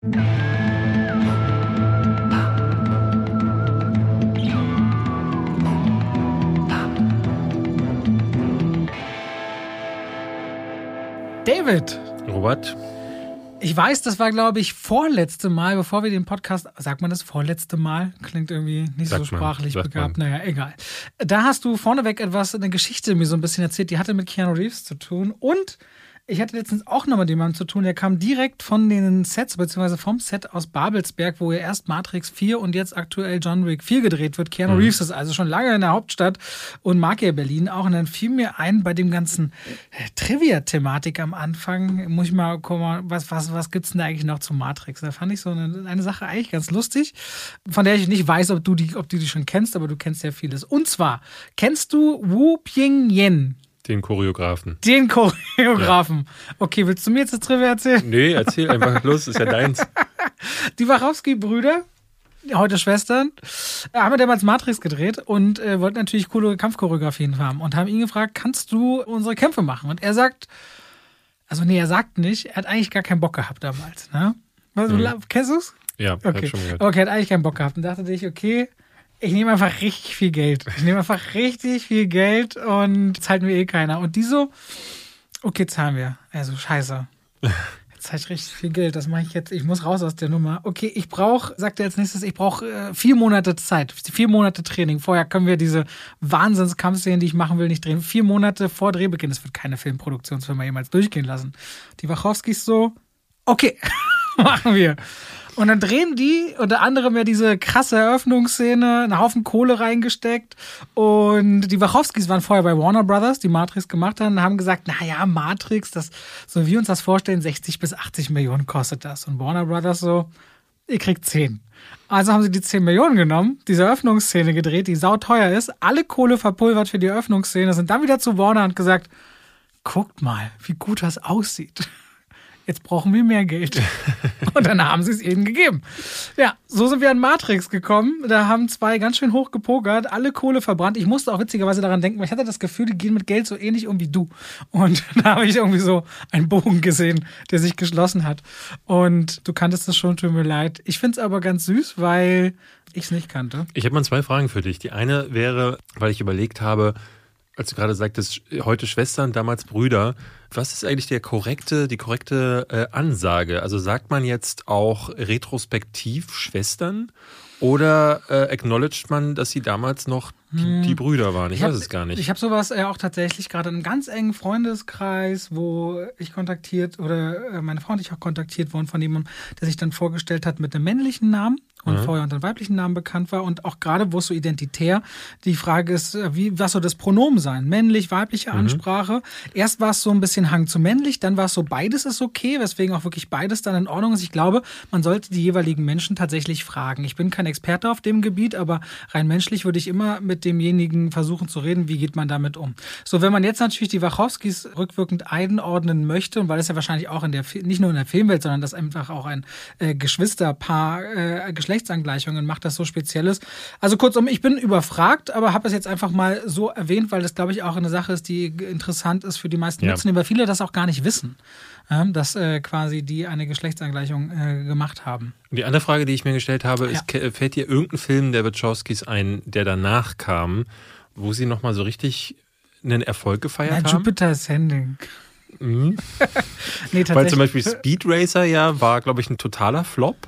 David, Robert, ich weiß, das war, glaube ich, vorletzte Mal, bevor wir den Podcast, sagt man das vorletzte Mal? Klingt irgendwie nicht Sagt so man, sprachlich sagt begabt. man. Naja, egal. Da hast du vorneweg etwas, eine Geschichte mir so ein bisschen erzählt, die hatte mit Keanu Reeves zu tun. Und ich hatte letztens auch noch mit jemandem zu tun, der kam direkt von den Sets, beziehungsweise vom Set aus Babelsberg, wo ja erst Matrix 4 und jetzt aktuell John Wick 4 gedreht wird. Keanu Reeves ist also schon lange in der Hauptstadt und mag ja Berlin auch. Und dann fiel mir ein, bei dem ganzen äh, Trivia-Thematik am Anfang, muss ich mal gucken, was, was, was gibt's denn da eigentlich noch zu Matrix? Da fand ich so eine, eine Sache eigentlich ganz lustig, von der ich nicht weiß, ob du die, ob du die schon kennst, aber du kennst ja vieles. Und zwar, kennst du Wu Ping Yen? Den Choreografen. Den Choreografen. Okay, willst du mir jetzt das Trivia erzählen? Nee, erzähl einfach los, ist ja deins. Die Wachowski-Brüder, heute Schwestern, äh, haben ja damals Matrix gedreht und äh, wollten natürlich coole Kampfchoreografien haben und haben ihn gefragt, kannst du unsere Kämpfe machen? Und er sagt, also nee, er sagt nicht, er hat eigentlich gar keinen Bock gehabt damals. Ne? Was, Kennst du's? Ja, Okay. hab schon gehört. okay, er hat eigentlich keinen Bock gehabt und dachte sich, okay, ich nehme einfach richtig viel Geld. Ich nehme einfach richtig viel Geld und zahlt mir eh keiner. Und die so, okay, zahlen wir. Also scheiße. Jetzt zahle ich richtig viel Geld. Das mache ich jetzt. Ich muss raus aus der Nummer. Okay, ich brauche, sagt er als nächstes, ich brauche äh, vier Monate Zeit. Vier Monate Training. Vorher können wir diese Wahnsinnskampfszenen, die ich machen will, nicht drehen. Vier Monate vor Drehbeginn. Das wird keine Filmproduktionsfirma jemals durchgehen lassen. Die Wachowskis so, okay, machen wir. Und dann drehen die unter anderem ja diese krasse Eröffnungsszene, einen Haufen Kohle reingesteckt. Und die Wachowskis waren vorher bei Warner Brothers, die Matrix gemacht haben, und haben gesagt, na ja, Matrix, das, so wie wir uns das vorstellen, 60 bis 80 Millionen kostet das. Und Warner Brothers so, ihr kriegt 10. Also haben sie die 10 Millionen genommen, diese Eröffnungsszene gedreht, die sauteuer ist, alle Kohle verpulvert für die Eröffnungsszene, sind dann wieder zu Warner und gesagt, guckt mal, wie gut das aussieht. Jetzt brauchen wir mehr Geld. Und dann haben sie es ihnen gegeben. Ja, so sind wir an Matrix gekommen. Da haben zwei ganz schön hoch gepokert, alle Kohle verbrannt. Ich musste auch witzigerweise daran denken, weil ich hatte das Gefühl, die gehen mit Geld so ähnlich um wie du. Und da habe ich irgendwie so einen Bogen gesehen, der sich geschlossen hat. Und du kanntest das schon, tut mir leid. Ich finde es aber ganz süß, weil ich es nicht kannte. Ich habe mal zwei Fragen für dich. Die eine wäre, weil ich überlegt habe, als du gerade sagtest, heute Schwestern, damals Brüder, was ist eigentlich der korrekte, die korrekte äh, Ansage? Also sagt man jetzt auch retrospektiv Schwestern oder äh, acknowledged man, dass sie damals noch die, die Brüder waren? Ich, weiß hab- es gar nicht. Ich habe sowas äh, auch tatsächlich gerade in einem ganz engen Freundeskreis, wo ich kontaktiert oder äh, meine Frau und ich auch kontaktiert wurden von jemandem, der sich dann vorgestellt hat mit einem männlichen Namen und vorher unter weiblichen Namen bekannt war und auch gerade, wo es so identitär die Frage ist, äh, wie was soll das Pronomen sein? Männlich, weibliche Ansprache. Erst war es so ein bisschen Hang zu männlich, dann war es so beides ist okay, weswegen auch wirklich beides dann in Ordnung ist. Ich glaube, man sollte die jeweiligen Menschen tatsächlich fragen. Ich bin kein Experte auf dem Gebiet, aber rein menschlich würde ich immer mit demjenigen versuchen zu reden, wie geht man damit um. So, wenn man jetzt natürlich die Wachowskis rückwirkend einordnen möchte, und weil es ja wahrscheinlich auch in der, nicht nur in der Filmwelt, sondern das einfach auch ein äh, Geschwisterpaar, äh, Geschlechtsangleichungen macht, das so speziell ist. Also kurzum, ich bin überfragt, aber habe es jetzt einfach mal so erwähnt, weil das, glaube ich, auch eine Sache ist, die interessant ist für die meisten Ja. Nutzenden, weil viele das auch gar nicht wissen, ja, dass äh, quasi die eine Geschlechtsangleichung äh, gemacht haben. Die andere Frage, die ich mir gestellt habe, ist, ke- fällt dir irgendein Film der Wachowskis ein, der danach kam, wo sie nochmal so richtig einen Erfolg gefeiert Ja, haben? Jupiter Ascending. Mhm. Nee. Weil zum Beispiel Speed Racer ja war, glaube ich, ein totaler Flop.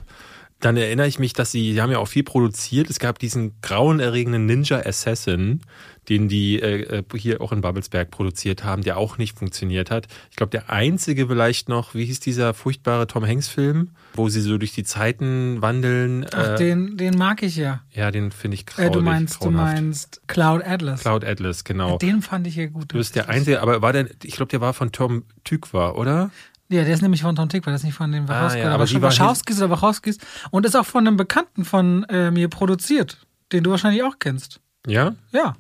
Dann erinnere ich mich, dass sie, die haben ja auch viel produziert. Es gab diesen grauenerregenden Ninja Assassin, den die äh, äh, hier auch in Babelsberg produziert haben, der auch nicht funktioniert hat. Ich glaube, der einzige vielleicht noch, wie hieß dieser furchtbare Tom Hanks Film, wo sie so durch die Zeiten wandeln. Ach, äh, den, den mag ich ja. ja, den finde ich graulich, Äh, du meinst, du grauenhaft. meinst Cloud Atlas. Cloud Atlas, genau. Den fand ich ja gut. Du bist der Einzige, aber war der, ich glaube, der war von Tom Tykwer, oder? Ja, der ist nämlich von Tom Tick, weil das nicht von den Wachowskis, Ah, ja, aber war Wachowskis oder Wachowskis und ist auch von einem Bekannten von äh, mir produziert, den du wahrscheinlich auch kennst. Ja? Ja.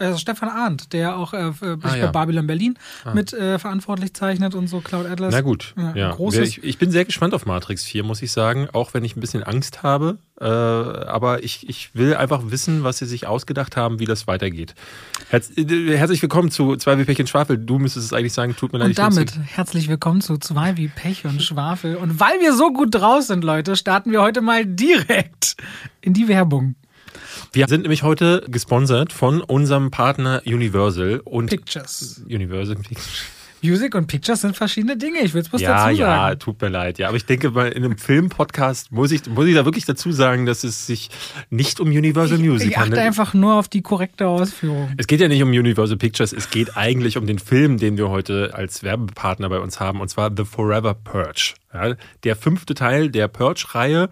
Also Stefan Arndt, der auch äh, bei Ah, ja. Babylon Berlin mit äh, verantwortlich zeichnet und so, Cloud Atlas. Na gut, Ja, ja. großes- Ich, ich bin sehr gespannt auf Matrix 4, muss ich sagen, auch wenn ich ein bisschen Angst habe. Äh, aber ich, ich will einfach wissen, was sie sich ausgedacht haben, wie das weitergeht. Herz, äh, herzlich willkommen zu Zwei wie Pech und Schwafel. Du müsstest es eigentlich sagen, tut mir leid. Und damit herzlich willkommen zu Zwei wie Pech und Schwafel. Und weil wir so gut draus sind, Leute, starten wir heute mal direkt in die Werbung. Wir sind nämlich heute gesponsert von unserem Partner Universal und Pictures. Universal Pictures. Music und Pictures sind verschiedene Dinge. Ich will es bloß Ja, dazu ja, sagen. tut mir leid. Ja, aber ich denke mal, in einem Filmpodcast muss ich, muss ich da wirklich dazu sagen, dass es sich nicht um Universal Music Ich achte handelt. einfach nur auf die korrekte Ausführung. Es geht ja nicht um Universal Pictures, es geht eigentlich um den Film, den wir heute als Werbepartner bei uns haben, und zwar The Forever Purge. Ja, der fünfte Teil der Purge-Reihe.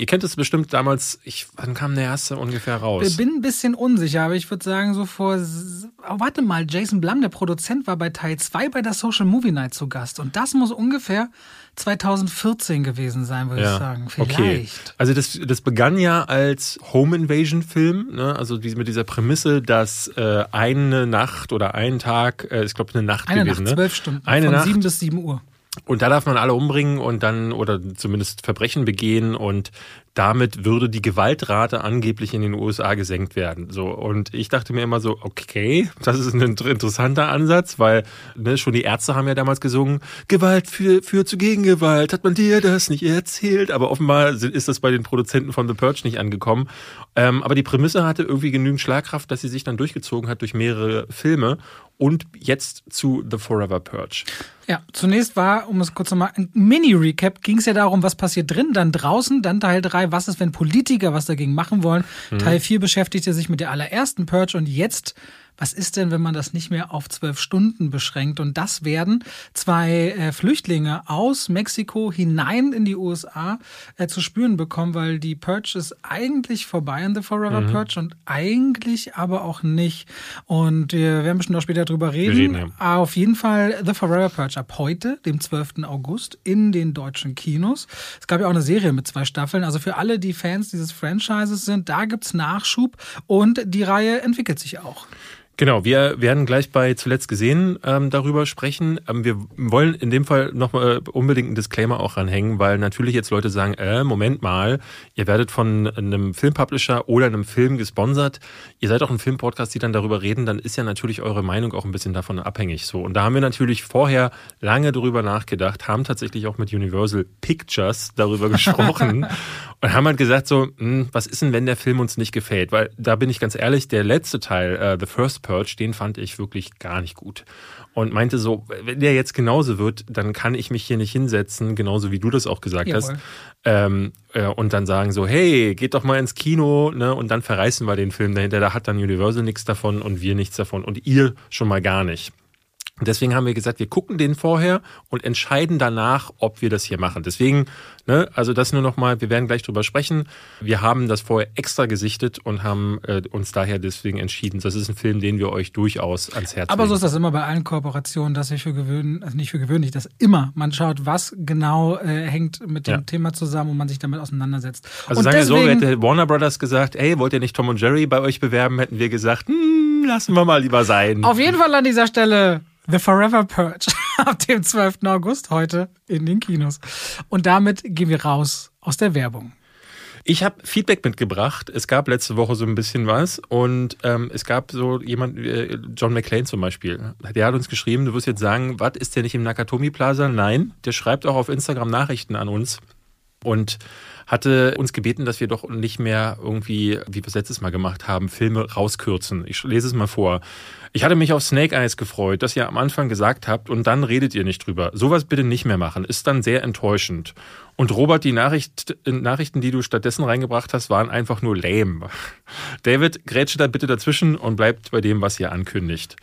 Ihr kennt es bestimmt damals, ich, wann kam der erste ungefähr Ich raus? bin ein bisschen unsicher, aber ich würde sagen, so vor. Oh, warte mal, Jason Blum, der Produzent, war bei Teil 2 bei der Social Movie Night zu Gast. Und das muss ungefähr 2014 gewesen sein, würde ich sagen. Vielleicht. Okay. Also das, das begann ja als Home Invasion Film, ne? also mit dieser Prämisse, dass äh, eine Nacht oder ein Tag, äh, ich glaube eine Nacht Eine gewesen, Nacht, ne? zwölf Stunden. Eine von Nacht. 7 bis 7 Uhr. Und da darf man alle umbringen und dann oder zumindest Verbrechen begehen. Und damit würde die Gewaltrate angeblich in den USA gesenkt werden. So und ich dachte mir immer so, okay, das ist ein inter- interessanter Ansatz, weil ne, schon die Ärzte haben ja damals gesungen, Gewalt führt für zu Gegengewalt. Hat man dir das nicht erzählt? Aber offenbar ist das bei den Produzenten von The Purge nicht angekommen. Ähm, aber die Prämisse hatte irgendwie genügend Schlagkraft, dass sie sich dann durchgezogen hat durch mehrere Filme und jetzt zu The Forever Purge. Ja, zunächst war, um es kurz nochmal, ein Mini-Recap, ging es ja darum, was passiert drin, dann draußen, dann Teil 3, was ist, wenn Politiker was dagegen machen wollen. Teil 4 beschäftigte sich mit der allerersten Purge und jetzt, was ist denn, wenn man das nicht mehr auf zwölf Stunden beschränkt? Und das werden zwei äh, Flüchtlinge aus Mexiko hinein in die USA äh, zu spüren bekommen, weil die Purge ist eigentlich vorbei in The Forever Purge und eigentlich aber auch nicht. Und wir werden bestimmt auch später drüber reden. reden, Auf jeden Fall The Forever Purge ab heute, dem 12. August, in den deutschen Kinos. Es gab ja auch eine Serie mit zwei Staffeln. Also für alle, die Fans dieses Franchises sind, da gibt's Nachschub und die Reihe entwickelt sich auch. Genau, wir werden gleich bei Zuletzt gesehen ähm, darüber sprechen. Ähm, wir wollen in dem Fall nochmal unbedingt einen Disclaimer auch ranhängen, weil natürlich jetzt Leute sagen, äh, Moment mal, ihr werdet von einem Filmpublisher oder einem Film gesponsert. Ihr seid auch ein Filmpodcast, die dann darüber reden, dann ist ja natürlich eure Meinung auch ein bisschen davon abhängig. So Und da haben wir natürlich vorher lange drüber nachgedacht, haben tatsächlich auch mit Universal Pictures darüber gesprochen und haben halt gesagt so, hm, was ist denn, wenn der Film uns nicht gefällt? Weil da bin ich ganz ehrlich, der letzte Teil, äh, The First Purge, den fand ich wirklich gar nicht gut. Und meinte so, wenn der jetzt genauso wird, dann kann ich mich hier nicht hinsetzen, genauso wie du das auch gesagt hast. Jawohl. Ähm, äh, und dann sagen so, hey, geht doch mal ins Kino, ne? Und dann verreißen wir den Film dahinter. Da hat dann Universal nichts davon und wir nichts davon und ihr schon mal gar nicht. Deswegen haben wir gesagt, wir gucken den vorher und entscheiden danach, ob wir das hier machen. Deswegen, ne, also das nur nochmal, wir werden gleich drüber sprechen. Wir haben das vorher extra gesichtet und haben äh, uns daher deswegen entschieden, das ist ein Film, den wir euch durchaus ans Herz Aber legen. so ist das immer bei allen Kooperationen, dass sich für gewöhnlich, also nicht für gewöhnlich, dass immer man schaut, was genau äh, hängt mit dem Ja. Thema zusammen und man sich damit auseinandersetzt. Also und sagen wir so, deswegen- hätte Warner Brothers gesagt, ey, wollt ihr nicht Tom und Jerry bei euch bewerben, hätten wir gesagt, hm, lassen wir mal lieber sein. Auf jeden Fall an dieser Stelle The Forever Purge ab dem 12. August heute in den Kinos. Und damit gehen wir raus aus der Werbung. Ich habe Feedback mitgebracht. Es gab letzte Woche so ein bisschen was und ähm, es gab so jemand, äh, John McClane zum Beispiel, der hat uns geschrieben, du wirst jetzt sagen, was ist der nicht im Nakatomi Plaza? Nein, der schreibt auch auf Instagram Nachrichten an uns und hatte uns gebeten, dass wir doch nicht mehr irgendwie, wie wir es letztes Mal gemacht haben, Filme rauskürzen. Ich lese es mal vor. Ich hatte mich auf Snake Eyes gefreut, dass ihr am Anfang gesagt habt und dann redet ihr nicht drüber. Sowas bitte nicht mehr machen. Ist dann sehr enttäuschend. Und Robert, die Nachricht, Nachrichten, die du stattdessen reingebracht hast, waren einfach nur lame. David, grätsche da bitte dazwischen und bleibt bei dem, was ihr ankündigt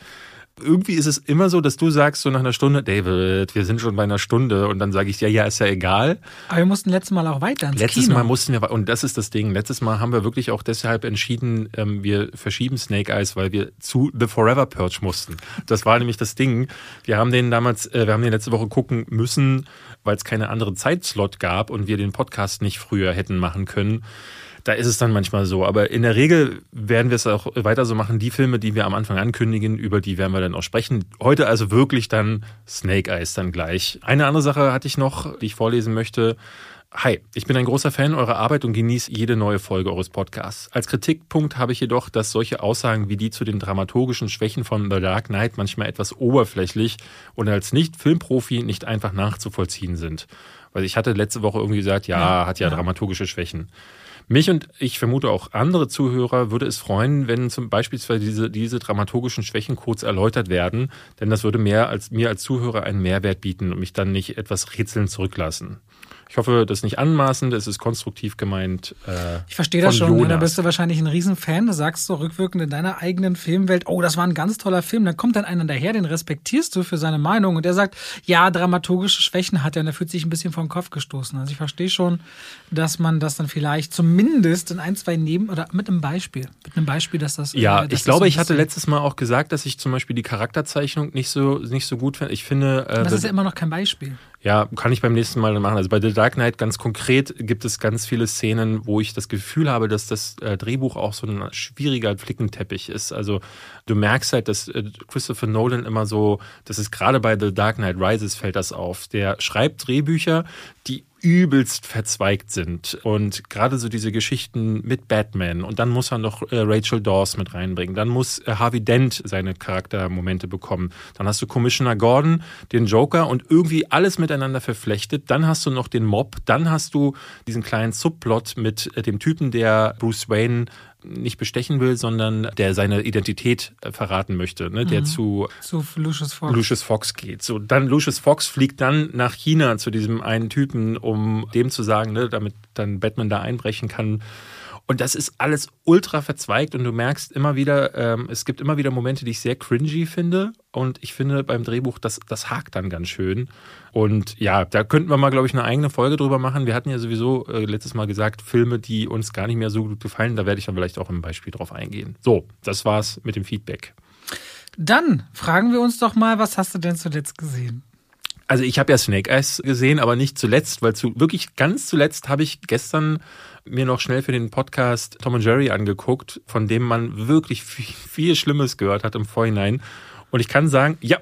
irgendwie ist es immer so, dass du sagst so nach einer Stunde, David, wir sind schon bei einer Stunde und dann sage ich, ja, ja, ist ja egal. Aber wir mussten letztes Mal auch weiter ins Letztes Kino. Mal mussten wir, und das ist das Ding, letztes Mal haben wir wirklich auch deshalb entschieden, ähm, wir verschieben Snake Eyes, weil wir zu The Forever Purge mussten. Das war nämlich das Ding. Wir haben den damals, äh, wir haben den letzte Woche gucken müssen, weil es keine anderen Zeitslot gab und wir den Podcast nicht früher hätten machen können. Da ist es dann manchmal so. Aber in der Regel werden wir es auch weiter so machen. Die Filme, die wir am Anfang ankündigen, über die werden wir dann auch sprechen. Heute also wirklich dann Snake Eyes dann gleich. Eine andere Sache hatte ich noch, die ich vorlesen möchte. Hi, ich bin ein großer Fan eurer Arbeit und genieße jede neue Folge eures Podcasts. Als Kritikpunkt habe ich jedoch, dass solche Aussagen wie die zu den dramaturgischen Schwächen von The Dark Knight manchmal etwas oberflächlich und als Nicht-Filmprofi nicht einfach nachzuvollziehen sind. Weil ich hatte letzte Woche irgendwie gesagt, ja, ja hat ja, ja, dramaturgische Schwächen. Mich und ich vermute auch andere Zuhörer würde es freuen, wenn zum Beispiel diese, diese dramaturgischen Schwächen kurz erläutert werden, denn das würde mehr als, mir als Zuhörer einen Mehrwert bieten und mich dann nicht etwas rätseln zurücklassen. Ich hoffe, das ist nicht anmaßend, es ist konstruktiv gemeint. Äh, ich verstehe das schon. Jonas. Da bist du wahrscheinlich ein Riesenfan. Da sagst du rückwirkend in deiner eigenen Filmwelt, oh, das war ein ganz toller Film. Dann kommt dann einer daher, den respektierst du für seine Meinung und der sagt, ja, dramaturgische Schwächen hat er und er fühlt sich ein bisschen vom Kopf gestoßen. Also ich verstehe schon, dass man das dann vielleicht zumindest in ein, zwei Neben- oder mit einem Beispiel, mit einem Beispiel, dass das. Ja, äh, dass ich glaube, so ich hatte letztes Mal auch gesagt, dass ich zum Beispiel die Charakterzeichnung nicht so, nicht so gut finde. Ich finde. Äh, das ist ja immer noch kein Beispiel. Ja, kann ich beim nächsten Mal machen. Also bei The Dark Knight ganz konkret gibt es ganz viele Szenen, wo ich das Gefühl habe, dass das äh, Drehbuch auch so ein schwieriger Flickenteppich ist. Also du merkst halt, dass äh, Christopher Nolan immer so, das ist gerade bei The Dark Knight Rises fällt das auf. Der schreibt Drehbücher, die übelst verzweigt sind. Und gerade so diese Geschichten mit Batman und dann muss er noch äh, Rachel Dawes mit reinbringen. Dann muss äh, Harvey Dent seine Charaktermomente bekommen. Dann hast du Commissioner Gordon, den Joker und irgendwie alles miteinander verflechtet. Dann hast du noch den Mob. Dann hast du diesen kleinen Subplot mit äh, dem Typen, der Bruce Wayne nicht bestechen will, sondern der seine Identität äh, verraten möchte, ne? der mhm. zu, zu Lucius Fox. Lucius Fox geht. So, dann Lucius Fox fliegt dann nach China zu diesem einen Typen, um dem zu sagen, ne, damit dann Batman da einbrechen kann. Und das ist alles ultra verzweigt und du merkst immer wieder, ähm, es gibt immer wieder Momente, die ich sehr cringy finde. Und ich finde beim Drehbuch, das, das hakt dann ganz schön. Und ja, da könnten wir mal, glaube ich, eine eigene Folge drüber machen. Wir hatten ja sowieso äh, letztes Mal gesagt, Filme, die uns gar nicht mehr so gut gefallen. Da werde ich dann vielleicht auch im Beispiel drauf eingehen. So, das war's mit dem Feedback. Dann fragen wir uns doch mal, was hast du denn zuletzt gesehen? Also ich habe ja Snake Eyes gesehen, aber nicht zuletzt, weil zu, wirklich ganz zuletzt habe ich gestern mir noch schnell für den Podcast Tom und Jerry angeguckt, von dem man wirklich viel, viel Schlimmes gehört hat im Vorhinein. Und ich kann sagen, ja,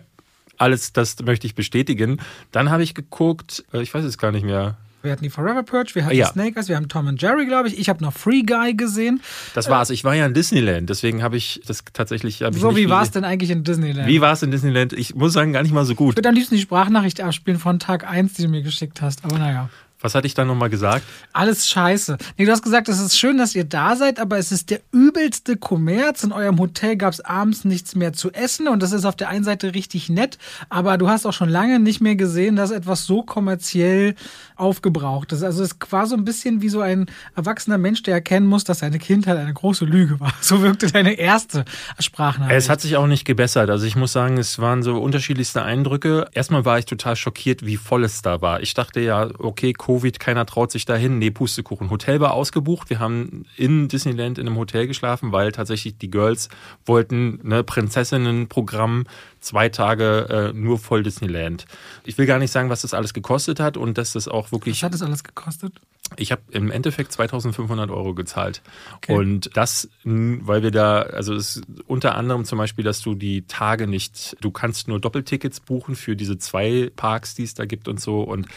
alles das möchte ich bestätigen. Dann habe ich geguckt, äh, ich weiß es gar nicht mehr. Wir hatten die Forever Purge, wir hatten ja. Snake Eyes, wir haben Tom und Jerry, glaube ich. Ich habe noch Free Guy gesehen. Das war's. Ich war ja in Disneyland, deswegen habe ich das tatsächlich. so, wie war es denn eigentlich in Disneyland? Wie war es in Disneyland? Ich muss sagen, gar nicht mal so gut. Ich würde am liebsten die Sprachnachricht abspielen von Tag 1, die du mir geschickt hast, aber naja. Was hatte ich da nochmal gesagt? Alles scheiße. Nee, du hast gesagt, es ist schön, dass ihr da seid, aber es ist der übelste Kommerz. In eurem Hotel gab es abends nichts mehr zu essen und das ist auf der einen Seite richtig nett, aber du hast auch schon lange nicht mehr gesehen, dass etwas so kommerziell aufgebraucht ist. Also es war so ein bisschen wie so ein erwachsener Mensch, der erkennen muss, dass seine Kindheit eine große Lüge war. So wirkte deine erste Sprachnachricht. Es hat sich auch nicht gebessert. Also ich muss sagen, es waren so unterschiedlichste Eindrücke. Erstmal war ich total schockiert, wie voll es da war. Ich dachte ja, okay, cool Covid, keiner traut sich dahin. Nee, Pustekuchen. Hotel war ausgebucht. Wir haben in Disneyland in einem Hotel geschlafen, weil tatsächlich die Girls wollten ne Prinzessinnenprogramm zwei Tage äh, nur voll Disneyland. Ich will gar nicht sagen, was das alles gekostet hat und dass das auch wirklich. Was hat das alles gekostet? Ich habe im Endeffekt 2500 Euro gezahlt. Okay. Und das, weil wir da, also es ist unter anderem zum Beispiel, dass du die Tage nicht, du kannst nur Doppeltickets buchen für diese zwei Parks, die es da gibt und so. Und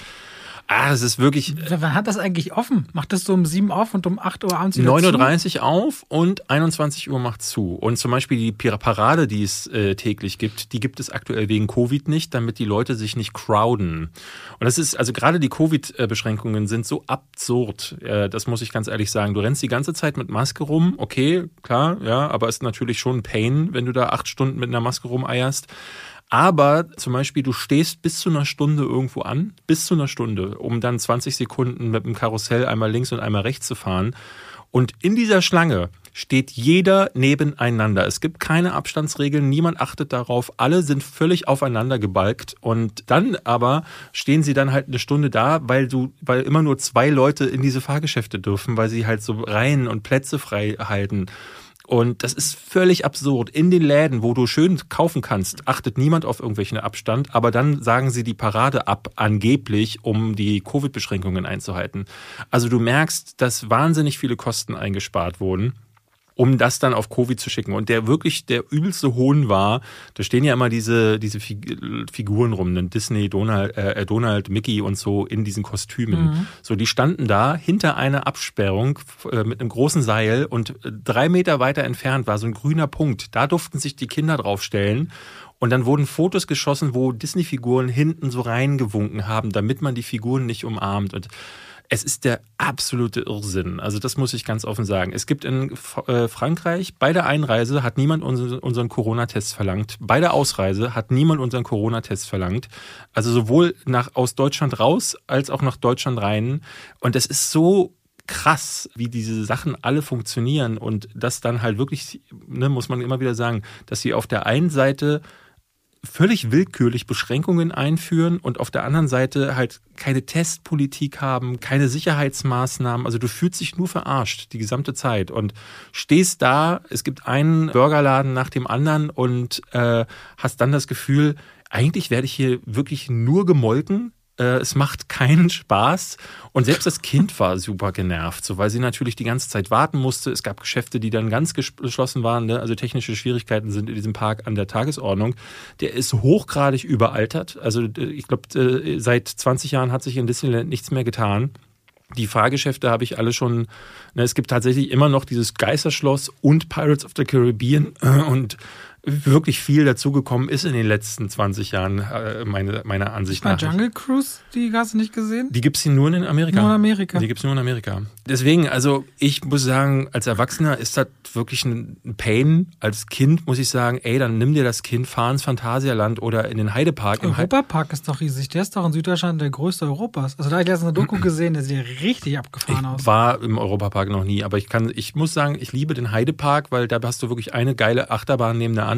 Ah, es ist wirklich. Wann hat das eigentlich offen? Macht das so um 7 auf und um 8 Uhr abends wieder 9.30 Uhr auf und 21 Uhr macht zu. Und zum Beispiel die Parade, die es äh, täglich gibt, die gibt es aktuell wegen Covid nicht, damit die Leute sich nicht crowden. Und das ist, also gerade die Covid-Beschränkungen sind so absurd. Äh, das muss ich ganz ehrlich sagen. Du rennst die ganze Zeit mit Maske rum, okay, klar, ja, aber ist natürlich schon ein Pain, wenn du da acht Stunden mit einer Maske rumeierst. Aber zum Beispiel, du stehst bis zu einer Stunde irgendwo an, bis zu einer Stunde, um dann 20 Sekunden mit dem Karussell einmal links und einmal rechts zu fahren. Und in dieser Schlange steht jeder nebeneinander. Es gibt keine Abstandsregeln, niemand achtet darauf, alle sind völlig aufeinander gebalgt und dann aber stehen sie dann halt eine Stunde da, weil du, weil immer nur zwei Leute in diese Fahrgeschäfte dürfen, weil sie halt so Reihen und Plätze frei halten. Und das ist völlig absurd. In den Läden, wo du schön kaufen kannst, achtet niemand auf irgendwelchen Abstand, aber dann sagen sie die Parade ab, angeblich, um die Covid-Beschränkungen einzuhalten. Also du merkst, dass wahnsinnig viele Kosten eingespart wurden um das dann auf Covid zu schicken. Und der wirklich der übelste Hohn war, da stehen ja immer diese, diese Figuren rum, ne? Disney, Donald, äh, Donald, Mickey und so in diesen Kostümen. Mhm. So, die standen da hinter einer Absperrung äh, mit einem großen Seil und äh, drei Meter weiter entfernt war so ein grüner Punkt. Da durften sich die Kinder draufstellen. Und dann wurden Fotos geschossen, wo Disney-Figuren hinten so reingewunken haben, damit man die Figuren nicht umarmt. Und es ist der absolute Irrsinn. Also das muss ich ganz offen sagen. Es gibt in äh, Frankreich, bei der Einreise hat niemand unseren Corona-Test verlangt. Bei der Ausreise hat niemand unseren Corona-Test verlangt. Also sowohl nach, aus Deutschland raus als auch nach Deutschland rein. Und es ist so krass, wie diese Sachen alle funktionieren und das dann halt wirklich, ne, muss man immer wieder sagen, dass sie auf der einen Seite völlig willkürlich Beschränkungen einführen und auf der anderen Seite halt keine Testpolitik haben, keine Sicherheitsmaßnahmen. Also du fühlst dich nur verarscht die gesamte Zeit und stehst da, es gibt einen Burgerladen nach dem anderen und äh, hast dann das Gefühl, eigentlich werde ich hier wirklich nur gemolken es macht keinen Spaß. Und selbst das Kind war super genervt, so weil sie natürlich die ganze Zeit warten musste. Es gab Geschäfte, die dann ganz geschlossen waren. Ne? Also technische Schwierigkeiten sind in diesem Park an der Tagesordnung. Der ist hochgradig überaltert. Also äh, ich glaube, äh, seit 20 Jahren hat sich in Disneyland nichts mehr getan. Die Fahrgeschäfte habe ich alle schon. Ne, es gibt tatsächlich immer noch dieses Geisterschloss und Pirates of the Caribbean und wirklich viel dazugekommen ist in den letzten 20 Jahren, äh, meine, meiner Ansicht nach. Jungle Cruise, die hast du nicht gesehen? Die gibt es nur in Amerika. Nur in Amerika. Die gibt es nur in Amerika. Deswegen, also ich muss sagen, als Erwachsener ist das wirklich ein Pain. Als Kind muss ich sagen, ey, dann nimm dir das Kind, fahr ins Phantasialand oder in den Heidepark. Europapark ist doch riesig. Der ist doch in Süddeutschland der größte Europas. Also da habe ich letztens eine Doku gesehen, der sieht richtig abgefahren ich aus. war im Europapark noch nie, aber ich kann, ich muss sagen, ich liebe den Heidepark, weil da hast du wirklich eine geile Achterbahn neben der anderen.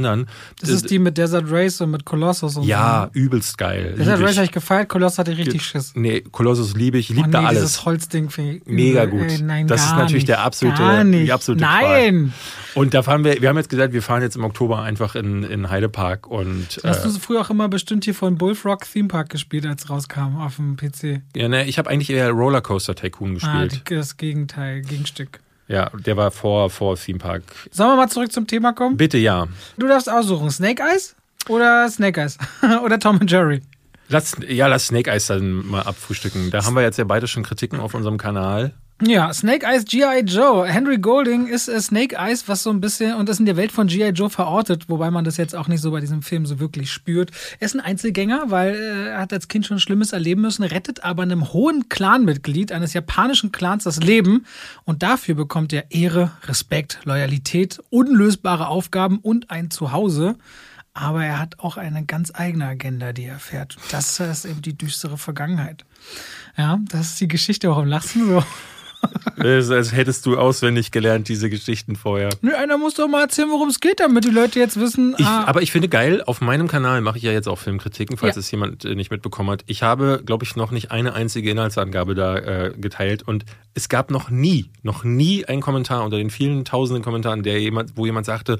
Das ist die mit Desert Race und mit Colossus und Ja, so. übelst geil. Desert Race habe ich gefeiert, Colossus hatte ich richtig Schiss. Nee, Colossus liebe ich, ich liebe oh, nee, da alles. Dieses Holzding finde ich mega gut. Ey, nein, das ist natürlich nicht, der absolute, gar nicht. die absolute Nein. Qual. Und da fahren wir, wir haben jetzt gesagt, wir fahren jetzt im Oktober einfach in, in Heidepark und. Hast äh, du früher auch immer bestimmt hier von Bullfrog Theme Park gespielt, als es rauskam auf dem PC? Ja, ne, ich habe eigentlich eher Rollercoaster Tycoon ah, gespielt. Ah, das Gegenteil, Gegenstück. Ja, der war vor, vor Theme Park. Sollen wir mal zurück zum Thema kommen? Bitte, ja. Du darfst aussuchen, Snake Eyes oder Snake Eyes? oder Tom und Jerry? Lass, ja, lass Snake Eyes dann mal abfrühstücken. Da haben wir jetzt ja beide schon Kritiken auf unserem Kanal. Ja, Snake Eyes G.I. Joe. Henry Golding ist äh, Snake Eyes, was so ein bisschen, und ist in der Welt von G.I. Joe verortet, wobei man das jetzt auch nicht so bei diesem Film so wirklich spürt. Er ist ein Einzelgänger, weil äh, er hat als Kind schon Schlimmes erleben müssen, rettet aber einem hohen Clanmitglied eines japanischen Clans das Leben und dafür bekommt er Ehre, Respekt, Loyalität, unlösbare Aufgaben und ein Zuhause. Aber er hat auch eine ganz eigene Agenda, die er fährt. Das ist eben die düstere Vergangenheit. Ja, das ist die Geschichte, warum lachst du so? Als hättest du auswendig gelernt, diese Geschichten vorher. Nö, einer muss doch mal erzählen, worum es geht, damit die Leute jetzt wissen. Ich, ah. Aber ich finde geil, auf meinem Kanal mache ich ja jetzt auch Filmkritiken, falls ja. es jemand äh, nicht mitbekommen hat. Ich habe, glaube ich, noch nicht eine einzige Inhaltsangabe da äh, geteilt und es gab noch nie, noch nie einen Kommentar unter den vielen tausenden Kommentaren, der jemand, wo jemand sagte,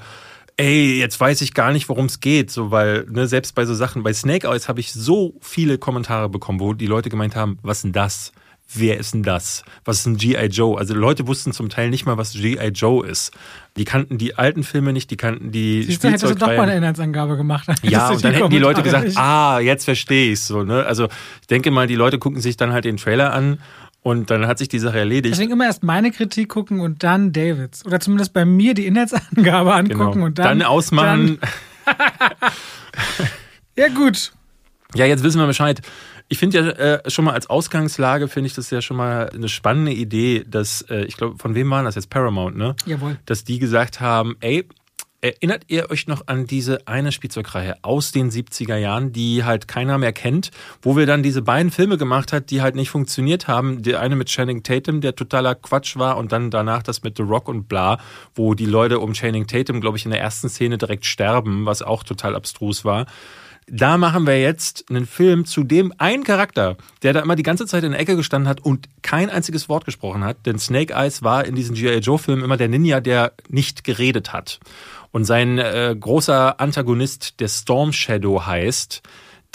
ey, jetzt weiß ich gar nicht, worum es geht, so weil ne, selbst bei so Sachen, bei Snake Eyes habe ich so viele Kommentare bekommen, wo die Leute gemeint haben, was denn das? Wer ist denn das? Was ist ein G.I. Joe? Also Leute wussten zum Teil nicht mal, was G.I. Joe ist. Die kannten die alten Filme nicht, die kannten die Siehst du, hättest du doch mal eine Inhaltsangabe gemacht. Ja, und dann hätten die Leute gesagt, nicht. ah, jetzt verstehe ich so. Ne? Also ich denke mal, die Leute gucken sich dann halt den Trailer an und dann hat sich die Sache erledigt. Deswegen immer erst meine Kritik gucken und dann Davids. Oder zumindest bei mir die Inhaltsangabe angucken genau. und dann. Dann ausmachen. Dann ja, gut. Ja, jetzt wissen wir Bescheid. Ich finde ja äh, schon mal als Ausgangslage finde ich das ja schon mal eine spannende Idee, dass äh, ich glaube, von wem waren das jetzt Paramount, ne? Jawohl. Dass die gesagt haben, ey, Erinnert ihr euch noch an diese eine Spielzeugreihe aus den 70er Jahren, die halt keiner mehr kennt, wo wir dann diese beiden Filme gemacht hat, die halt nicht funktioniert haben? Der eine mit Channing Tatum, der totaler Quatsch war und dann danach das mit The Rock und bla, wo die Leute um Channing Tatum, glaube ich, in der ersten Szene direkt sterben, was auch total abstrus war da machen wir jetzt einen Film zu dem einen Charakter, der da immer die ganze Zeit in der Ecke gestanden hat und kein einziges Wort gesprochen hat. Denn Snake Eyes war in diesen G.I. Joe-Filmen immer der Ninja, der nicht geredet hat. Und sein äh, großer Antagonist, der Storm Shadow heißt,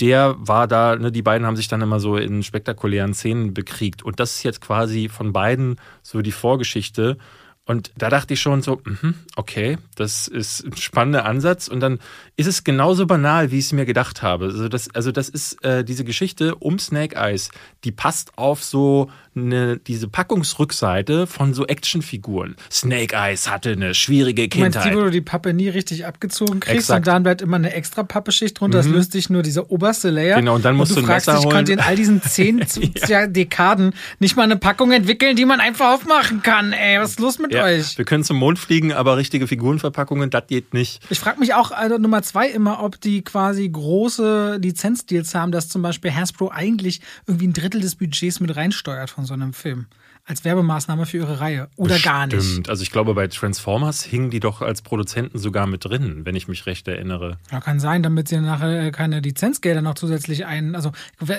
der war da, ne, die beiden haben sich dann immer so in spektakulären Szenen bekriegt. Und das ist jetzt quasi von beiden so die Vorgeschichte. Und da dachte ich schon so, mhm, okay, das ist ein spannender Ansatz. Und dann ist es genauso banal, wie ich es mir gedacht habe. Also das, also das ist äh, diese Geschichte um Snake Eyes, die passt auf so eine, diese Packungsrückseite von so Actionfiguren. Snake Eyes hatte eine schwierige Kindheit. Du meinst die, wo du die Pappe nie richtig abgezogen kriegst Exakt. und dann bleibt immer eine extra Pappeschicht drunter, mhm. das löst dich nur dieser oberste Layer. Genau, und dann musst und du, du fragst dich, holen. konnte in all diesen zehn ja. Dekaden nicht mal eine Packung entwickeln, die man einfach aufmachen kann. Ey, was ist los mit ja. euch? Wir können zum Mond fliegen, aber richtige Figurenverpackungen, das geht nicht. Ich frage mich auch, also Nummer zwei immer, ob die quasi große Lizenzdeals haben, dass zum Beispiel Hasbro eigentlich irgendwie ein Drittel des Budgets mit reinsteuert von so einem Film als Werbemaßnahme für ihre Reihe oder Bestimmt. gar nicht. Stimmt. Also ich glaube, bei Transformers hingen die doch als Produzenten sogar mit drin, wenn ich mich recht erinnere. Ja, kann sein, damit sie nachher keine Lizenzgelder noch zusätzlich ein. Also,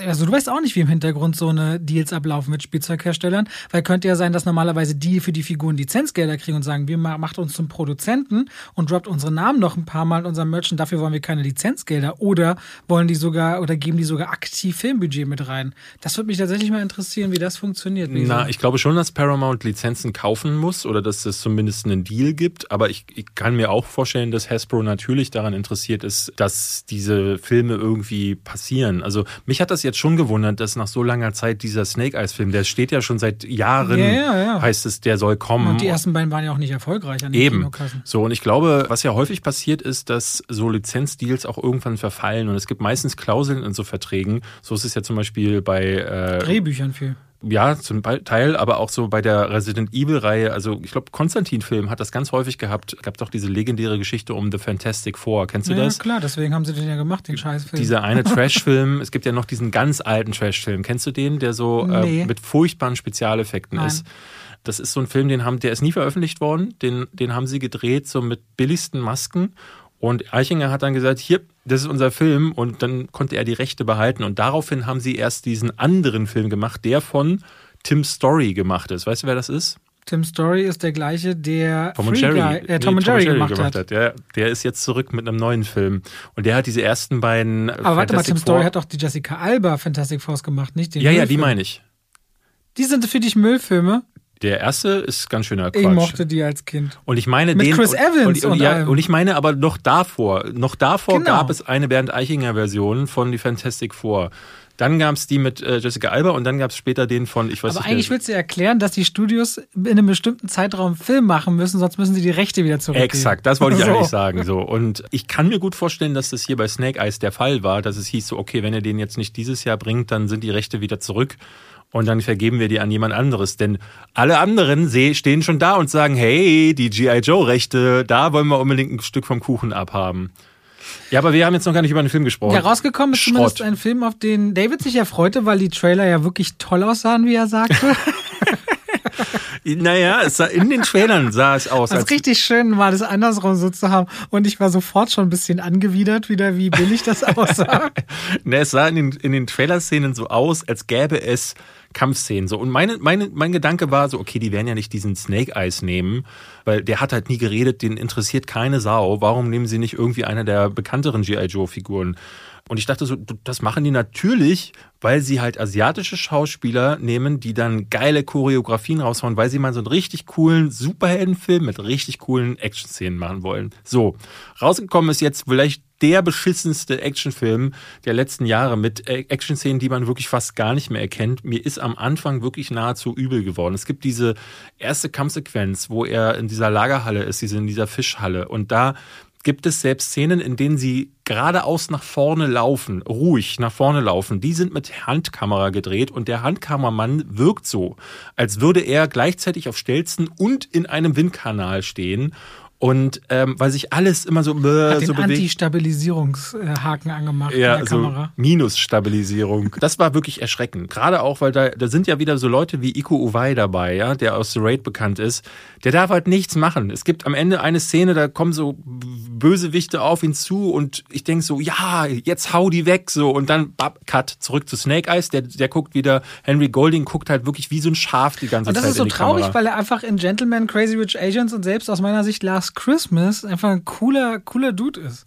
also du weißt auch nicht, wie im Hintergrund so eine Deals ablaufen mit Spielzeugherstellern, weil könnte ja sein, dass normalerweise die für die Figuren Lizenzgelder kriegen und sagen, wir macht uns zum Produzenten und droppt unsere Namen noch ein paar Mal in unserem Merchant, dafür wollen wir keine Lizenzgelder. Oder wollen die sogar oder geben die sogar aktiv Filmbudget mit rein? Das würde mich tatsächlich mal interessieren, wie das funktioniert. Na, ich glaube glaube schon, dass Paramount Lizenzen kaufen muss oder dass es zumindest einen Deal gibt. Aber ich, ich kann mir auch vorstellen, dass Hasbro natürlich daran interessiert ist, dass diese Filme irgendwie passieren. Also mich hat das jetzt schon gewundert, dass nach so langer Zeit dieser Snake Eyes Film, der steht ja schon seit Jahren, ja, ja, ja. heißt es, der soll kommen. Und die ersten beiden waren ja auch nicht erfolgreich an den Eben. Kinokassen. So, und ich glaube, was ja häufig passiert ist, dass so Lizenzdeals auch irgendwann verfallen und es gibt meistens Klauseln in so Verträgen. So ist es ja zum Beispiel bei äh, Drehbüchern viel ja, zum Teil, aber auch so bei der Resident Evil-Reihe. Also ich glaube, Konstantin-Film hat das ganz häufig gehabt. Gab doch diese legendäre Geschichte um The Fantastic Four. Kennst du ja, das? Ja, klar, deswegen haben sie den ja gemacht, den Scheißfilm. Dieser eine Trash-Film. es gibt ja noch diesen ganz alten Trash-Film. Kennst du den, der so äh, nee. äh, mit furchtbaren Spezialeffekten Nein. ist? Das ist so ein Film, den haben, der ist nie veröffentlicht worden. Den, den haben sie gedreht, so mit billigsten Masken. Und Eichinger hat dann gesagt, hier, das ist unser Film. Und dann konnte er die Rechte behalten. Und daraufhin haben sie erst diesen anderen Film gemacht, der von Tim Story gemacht ist. Weißt du, wer das ist? Tim Story ist der gleiche, der Tom und Jerry, Guy, äh, Tom nee, und Jerry, Jerry gemacht, gemacht, hat. hat. Der, der ist jetzt zurück mit einem neuen Film. Und der hat diese ersten beiden. Aber warte mal, Tim Story hat doch die Jessica Alba Fantastic Force gemacht, nicht den Ja, Müllfilm. ja, die meine ich. Die sind für dich Müllfilme? Der erste ist ganz schöner Quatsch. Ich mochte die als Kind. Und ich meine Mit den. Chris Evans und, und, ja, und, ich meine aber noch davor. Noch davor genau. gab es eine Bernd Eichinger Version von die Fantastic Four. Dann gab es die mit äh, Jessica Alba und dann gab es später den von, ich weiß Aber nicht. Aber eigentlich willst du erklären, dass die Studios in einem bestimmten Zeitraum Film machen müssen, sonst müssen sie die Rechte wieder zurückgeben. Exakt, das wollte ich so. eigentlich sagen. So. Und ich kann mir gut vorstellen, dass das hier bei Snake Eyes der Fall war, dass es hieß so, okay, wenn ihr den jetzt nicht dieses Jahr bringt, dann sind die Rechte wieder zurück und dann vergeben wir die an jemand anderes. Denn alle anderen stehen schon da und sagen, hey, die G.I. Joe-Rechte, da wollen wir unbedingt ein Stück vom Kuchen abhaben. Ja, aber wir haben jetzt noch gar nicht über den Film gesprochen. Ja, rausgekommen ist Schrott. zumindest ein Film, auf den David sich erfreute, weil die Trailer ja wirklich toll aussahen, wie er sagte. Naja, es sah, in den Trailern sah es aus. Es ist richtig schön, mal das andersrum so zu haben. Und ich war sofort schon ein bisschen angewidert, wieder wie billig das aussah. ne, es sah in den, in den Trailer-Szenen so aus, als gäbe es Kampfszenen. So. Und meine, meine, mein Gedanke war so, okay, die werden ja nicht diesen Snake Eyes nehmen, weil der hat halt nie geredet, den interessiert keine Sau. Warum nehmen sie nicht irgendwie einer der bekannteren G.I. Joe-Figuren? Und ich dachte so, das machen die natürlich, weil sie halt asiatische Schauspieler nehmen, die dann geile Choreografien raushauen, weil sie mal so einen richtig coolen Superheldenfilm mit richtig coolen Action-Szenen machen wollen. So, rausgekommen ist jetzt vielleicht der beschissenste Actionfilm der letzten Jahre mit Action-Szenen, die man wirklich fast gar nicht mehr erkennt. Mir ist am Anfang wirklich nahezu übel geworden. Es gibt diese erste Kampfsequenz, wo er in dieser Lagerhalle ist, diese in dieser Fischhalle und da gibt es selbst Szenen, in denen sie geradeaus nach vorne laufen, ruhig nach vorne laufen. Die sind mit Handkamera gedreht und der Handkameramann wirkt so, als würde er gleichzeitig auf Stelzen und in einem Windkanal stehen. Und ähm, weil sich alles immer so, äh, Hat den so bewegt. Anti-Stabilisierungshaken angemacht in Ja, der so Kamera. Minusstabilisierung. Das war wirklich erschreckend. Gerade auch, weil da, da sind ja wieder so Leute wie Iko Uwei dabei, ja, der aus The Raid bekannt ist. Der darf halt nichts machen. Es gibt am Ende eine Szene, da kommen so Bösewichte auf ihn zu und ich denk so, ja, jetzt hau die weg, so. Und dann, bap, cut, zurück zu Snake Eyes. Der, der guckt wieder, Henry Golding guckt halt wirklich wie so ein Schaf die ganze Und das Zeit ist so in traurig, Kamera. weil er einfach in Gentleman, Crazy Rich Asians und selbst aus meiner Sicht Last Christmas einfach ein cooler, cooler Dude ist.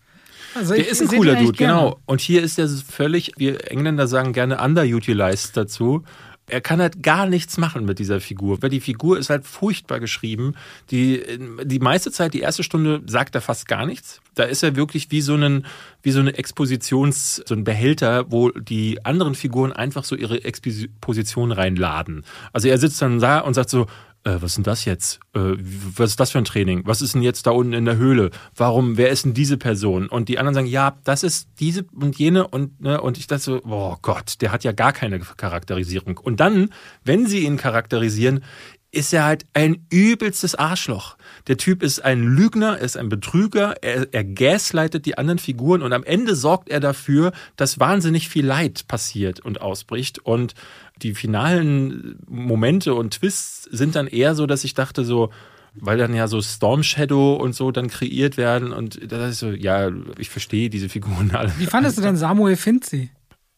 Also Der ich ist ein cooler Dude, gerne. genau. Und hier ist er völlig, wir Engländer sagen gerne underutilized dazu. Er kann halt gar nichts machen mit dieser Figur, weil die Figur ist halt furchtbar geschrieben. Die, die meiste Zeit, die erste Stunde, sagt er fast gar nichts. Da ist er wirklich wie so, einen, wie so eine Expositions-, so ein Behälter, wo die anderen Figuren einfach so ihre Exposition reinladen. Also er sitzt dann da und sagt so, äh, was ist denn das jetzt? Äh, was ist das für ein Training? Was ist denn jetzt da unten in der Höhle? Warum, wer ist denn diese Person? Und die anderen sagen, ja, das ist diese und jene und, ne, und ich dachte so, oh Gott, der hat ja gar keine Charakterisierung. Und dann, wenn sie ihn charakterisieren, ist er halt ein übelstes Arschloch. Der Typ ist ein Lügner, er ist ein Betrüger, er, er gaslightet die anderen Figuren und am Ende sorgt er dafür, dass wahnsinnig viel Leid passiert und ausbricht. Und die finalen Momente und Twists sind dann eher so, dass ich dachte so, weil dann ja so Storm Shadow und so dann kreiert werden und da ist so, ja, ich verstehe diese Figuren alle. Wie fandest du denn Samuel Finzi?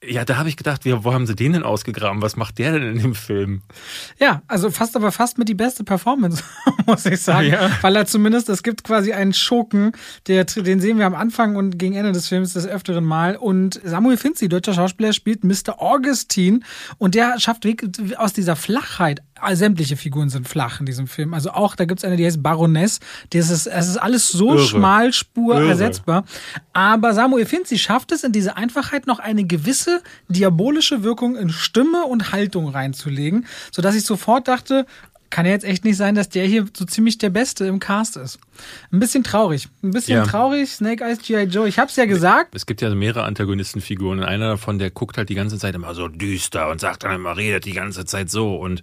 Ja, da habe ich gedacht, wo haben sie den denn ausgegraben? Was macht der denn in dem Film? Ja, also fast aber fast mit die beste Performance, muss ich sagen. Ja. Weil er zumindest, es gibt quasi einen Schurken, der, den sehen wir am Anfang und gegen Ende des Films des öfteren Mal. Und Samuel Finzi, deutscher Schauspieler, spielt Mr. Augustine und der schafft Weg aus dieser Flachheit. Sämtliche Figuren sind flach in diesem Film. Also auch, da gibt's eine, die heißt Baroness. Das ist, es ist alles so Irre. schmalspur Irre. ersetzbar. Aber Samuel Finzi schafft es, in diese Einfachheit noch eine gewisse diabolische Wirkung in Stimme und Haltung reinzulegen, sodass ich sofort dachte, kann ja jetzt echt nicht sein, dass der hier so ziemlich der Beste im Cast ist. Ein bisschen traurig. Ein bisschen Ja. traurig, Snake Eyes G.I. Joe. Ich hab's ja gesagt. Es gibt ja mehrere Antagonistenfiguren und einer davon, der guckt halt die ganze Zeit immer so düster und sagt dann immer, redet die ganze Zeit so und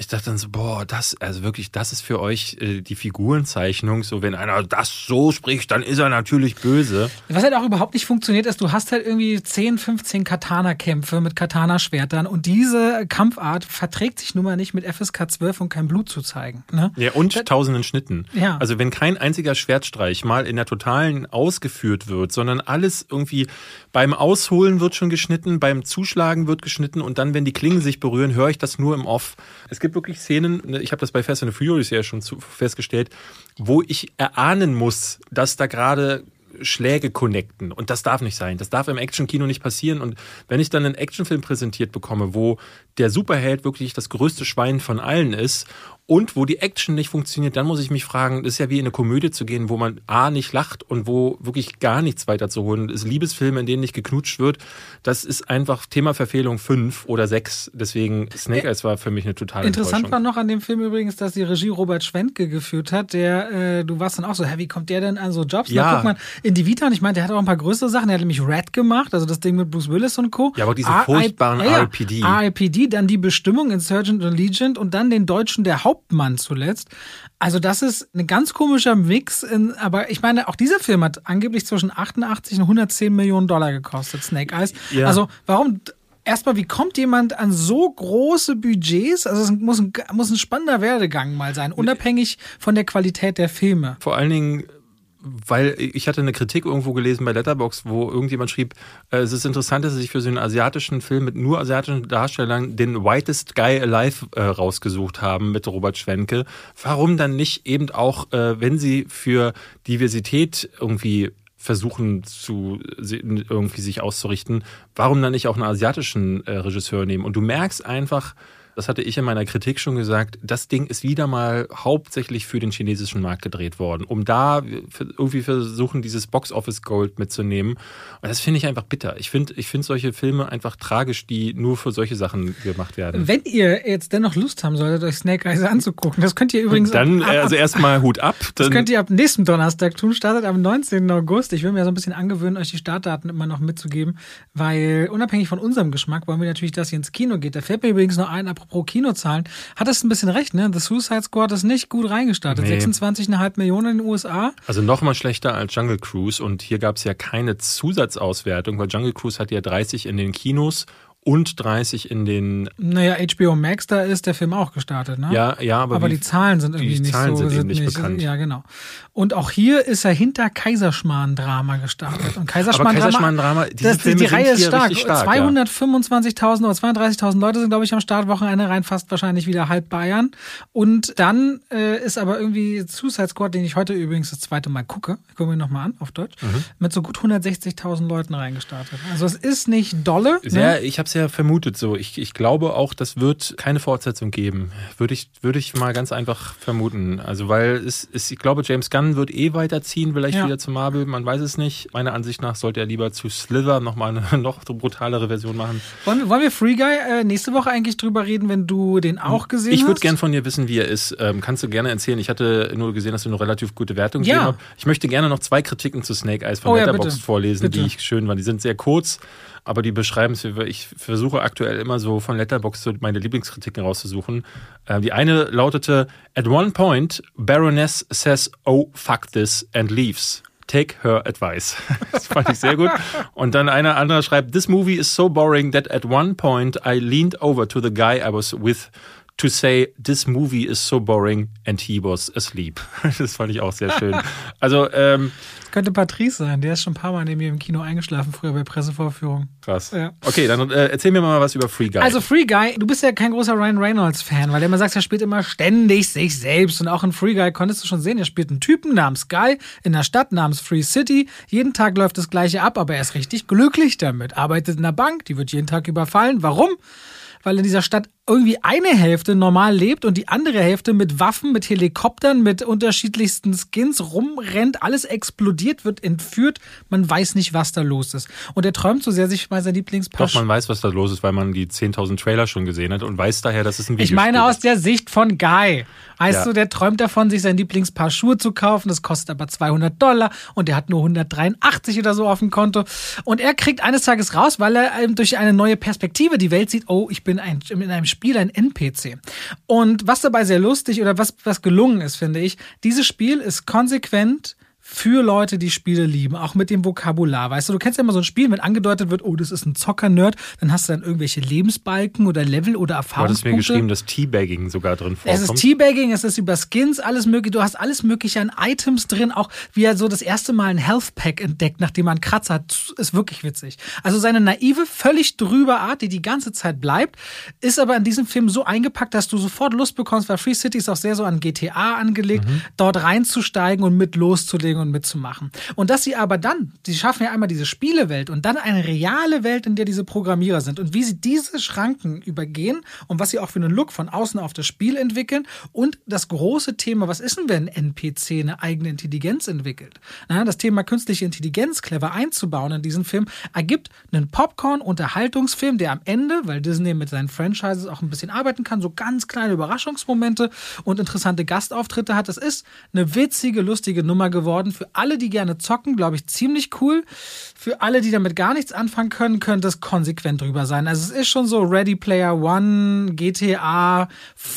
ich dachte dann so, boah, das, also wirklich, das ist für euch äh, die Figurenzeichnung. So, wenn einer das so spricht, dann ist er natürlich böse. Was halt auch überhaupt nicht funktioniert, ist, du hast halt irgendwie 10, 15 Katana-Kämpfe mit Katana-Schwertern und diese Kampfart verträgt sich nun mal nicht mit FSK 12 und kein Blut zu zeigen. Ne? Ja, und tausenden Schnitten. Ja. Also wenn kein einziger Schwertstreich mal in der totalen ausgeführt wird, sondern alles irgendwie beim Ausholen wird schon geschnitten, beim Zuschlagen wird geschnitten und dann, wenn die Klingen sich berühren, höre ich das nur im Off. Es gibt wirklich Szenen, ne, ich habe das bei Fast and Furious ja schon zu, festgestellt, wo ich erahnen muss, dass da gerade Schläge connecten. Und das darf nicht sein. Das darf im Actionkino nicht passieren. Und wenn ich dann einen Actionfilm präsentiert bekomme, wo der Superheld wirklich das größte Schwein von allen ist und wo die Action nicht funktioniert, dann muss ich mich fragen, das ist ja wie in eine Komödie zu gehen, wo man A nicht lacht und wo wirklich gar nichts weiter zu holen ist. Liebesfilme, in denen nicht geknutscht wird, das ist einfach Thema Verfehlung 5 oder 6. Deswegen Snake Eyes war für mich eine totale Interessant war noch an dem Film übrigens, dass die Regie Robert Schwentke geführt hat. Der, äh, du warst dann auch so, hä, wie kommt der denn an so Jobs? Ja. Da guckt man in die Vita und ich meine, der hat auch ein paar größere Sachen. Der hat nämlich Red gemacht, also das Ding mit Bruce Willis und Co. Ja, aber diese furchtbaren ja, ja. RIPD. Dann die Bestimmung Insurgent und Legend und dann den Deutschen der Hauptmann zuletzt. Also das ist ein ganz komischer Mix, in, aber ich meine, auch dieser Film hat angeblich zwischen 88 und 110 Millionen Dollar gekostet, Snake Eyes. Ja. Also warum erstmal, wie kommt jemand an so große Budgets? Also es muss ein, muss ein spannender Werdegang mal sein, unabhängig von der Qualität der Filme. Vor allen Dingen, weil ich hatte eine Kritik irgendwo gelesen bei Letterbox, wo irgendjemand schrieb, äh, es ist interessant, dass sie sich für so einen asiatischen Film mit nur asiatischen Darstellern den Whitest Guy Alive äh, rausgesucht haben mit Robert Schwenke. Warum dann nicht eben auch, äh, wenn sie für Diversität irgendwie versuchen zu irgendwie sich auszurichten, warum dann nicht auch einen asiatischen äh, Regisseur nehmen? Und du merkst einfach, das hatte ich in meiner Kritik schon gesagt, das Ding ist wieder mal hauptsächlich für den chinesischen Markt gedreht worden, um da irgendwie versuchen, dieses Box-Office-Gold mitzunehmen. Und das finde ich einfach bitter. Ich finde ich finde solche Filme einfach tragisch, die nur für solche Sachen gemacht werden. Wenn ihr jetzt dennoch Lust haben solltet, euch Snake Eyes anzugucken, das könnt ihr übrigens Dann, ab, ab, also erstmal Hut ab. Das könnt ihr ab nächsten Donnerstag tun. Startet am 19. August. Ich will mir so ein bisschen angewöhnen, euch die Startdaten immer noch mitzugeben, weil unabhängig von unserem Geschmack wollen wir natürlich, dass ihr ins Kino geht. Da fällt mir übrigens noch ein, apropos pro Kinozahlen, hat es ein bisschen recht, ne? The Suicide Squad ist nicht gut reingestartet. Nee. 26,5 Millionen in den USA. Also nochmal schlechter als Jungle Cruise und hier gab es ja keine Zusatzauswertung, weil Jungle Cruise hat ja 30 in den Kinos und 30 in den. Naja, HBO Max, da ist der Film auch gestartet, ne? Ja, ja, aber, aber die Zahlen sind irgendwie die nicht Zahlen so sind eben nicht bekannt. Ja, genau. Und auch hier ist er hinter Kaiserschmarrn-Drama gestartet. Und Kaiserschmarrn-Drama, diese das, die, die Reihe ist stark. stark. ja. 225.000 oder 32.000 Leute sind, glaube ich, am Startwochenende rein, fast wahrscheinlich wieder halb Bayern. Und dann äh, ist aber irgendwie Suicide Squad, den ich heute übrigens das zweite Mal gucke, ich gucke mir nochmal an auf Deutsch, Mhm. mit so gut 160.000 Leuten reingestartet. Also es ist nicht dolle. Sehr, ne? ich habe es ja vermutet so. Ich, ich glaube auch, das wird keine Fortsetzung geben. Würde ich, würde ich mal ganz einfach vermuten. Also weil es, es ich glaube, James Gunn wird eh weiterziehen, vielleicht Ja. wieder zu Marvel, man weiß es nicht. Meiner Ansicht nach sollte er lieber zu Slither nochmal eine noch brutalere Version machen. Wollen, wir- wollen wir Free Guy äh, nächste Woche eigentlich drüber reden, wenn du den auch gesehen Ich hast? würde gern von dir wissen, wie er ist. Ähm, kannst du gerne erzählen. Ich hatte nur gesehen, dass du eine relativ gute Wertung Ja. gegeben hast. Ich möchte gerne noch zwei Kritiken zu Snake Eyes von Oh ja, Letterboxd bitte. vorlesen, Bitte. die ich schön waren. Die sind sehr kurz, aber die beschreiben es. Ich versuche aktuell immer so von Letterboxd meine Lieblingskritiken rauszusuchen. Äh, die eine lautete: At one point, Baroness says, "Oh fuck this" and leaves. Take her advice. Das fand ich sehr gut. Und dann einer anderer schreibt, This movie is so boring that at one point I leaned over to the guy I was with to say, This movie is so boring and he was asleep. Das fand ich auch sehr schön. Also, ähm, Das könnte Patrice sein, der ist schon ein paar Mal neben mir im Kino eingeschlafen, früher bei Pressevorführungen. krass. Ja. Okay, dann äh, erzähl mir mal was über Free Guy. Also Free Guy, du bist ja kein großer Ryan Reynolds-Fan, weil er immer sagt, er spielt immer ständig sich selbst. Und auch in Free Guy konntest du schon sehen, er spielt einen Typen namens Guy in einer Stadt namens Free City. Jeden Tag läuft das Gleiche ab, aber er ist richtig glücklich damit. Arbeitet in einer Bank, die wird jeden Tag überfallen. Warum? Weil in dieser Stadt irgendwie eine Hälfte normal lebt und die andere Hälfte mit Waffen, mit Helikoptern, mit unterschiedlichsten Skins rumrennt, alles explodiert, wird entführt. Man weiß nicht, was da los ist. Und er träumt so sehr, sich mal sein Lieblingspaar Doch, man weiß, was da los ist, weil man die 10.000 Trailer schon gesehen hat und weiß daher, dass es ein Video Ich meine aus der Sicht von Guy. Weißt Ja. du, der träumt davon, sich sein Lieblingspaar Schuhe zu kaufen. Das kostet aber 200 Dollar und der hat nur 183 oder so auf dem Konto. Und er kriegt eines Tages raus, weil er durch eine neue Perspektive die Welt sieht. Oh, ich bin ein, in einem Spiel ein NPC. Und was dabei sehr lustig oder was, was gelungen ist, finde ich, dieses Spiel ist konsequent für Leute, die Spiele lieben, auch mit dem Vokabular. Weißt du, du kennst ja immer so ein Spiel, wenn angedeutet wird, oh, das ist ein Zocker-Nerd, dann hast du dann irgendwelche Lebensbalken oder Level oder Du hattest Erfahrungspunkte. mir geschrieben, dass Teabagging sogar drin Es vorkommt. ist Teabagging, es ist über Skins, alles mögliche. Du hast alles mögliche an Items drin, auch wie er so das erste Mal ein Health Pack entdeckt, nachdem einen Kratzer hat, ist wirklich witzig. Also seine naive, völlig drüber Art, die die ganze Zeit bleibt, ist aber in diesem Film so eingepackt, dass du sofort Lust bekommst, weil Free City ist auch sehr so an GTA angelegt, dort reinzusteigen und mit loszulegen und mitzumachen. Und dass sie aber dann, sie schaffen ja einmal diese Spielewelt und dann eine reale Welt, in der diese Programmierer sind und wie sie diese Schranken übergehen und was sie auch für einen Look von außen auf das Spiel entwickeln und das große Thema, was ist denn, wenn NPC eine eigene Intelligenz entwickelt? Na, das Thema künstliche Intelligenz clever einzubauen in diesen Film ergibt einen Popcorn-Unterhaltungsfilm, der am Ende, weil Disney mit seinen Franchises auch ein bisschen arbeiten kann, so ganz kleine Überraschungsmomente und interessante Gastauftritte hat. Das ist eine witzige, lustige Nummer geworden. Für alle, die gerne zocken, glaube ich, ziemlich cool. Für alle, die damit gar nichts anfangen können, könnte es konsequent drüber sein. Also es ist schon so Ready Player One, GTA,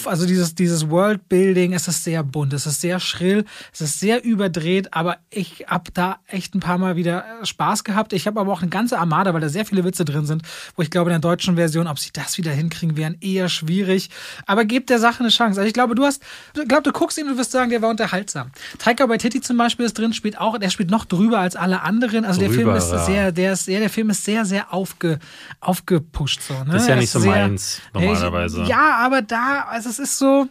also dieses, dieses Worldbuilding, es ist sehr bunt, es ist sehr schrill, es ist sehr überdreht, aber ich habe da echt ein paar Mal wieder äh, Spaß gehabt. Ich habe aber auch eine ganze Armada, weil da sehr viele Witze drin sind, wo ich glaube, in der deutschen Version, ob sie das wieder hinkriegen, wären eher schwierig. Aber gebt der Sache eine Chance. Also ich glaube, du hast, ich glaube, du guckst ihn und wirst sagen, der war unterhaltsam. Taika Waititi zum Beispiel ist drin, spielt auch, der spielt noch drüber als alle anderen. Also der Film Drüber, ist ja. sehr, der ist sehr, der Film ist sehr, sehr aufge, aufgepusht so. Ne? Das ist ja nicht so sehr- meins, normalerweise. Ich, ja, aber da, also es ist so.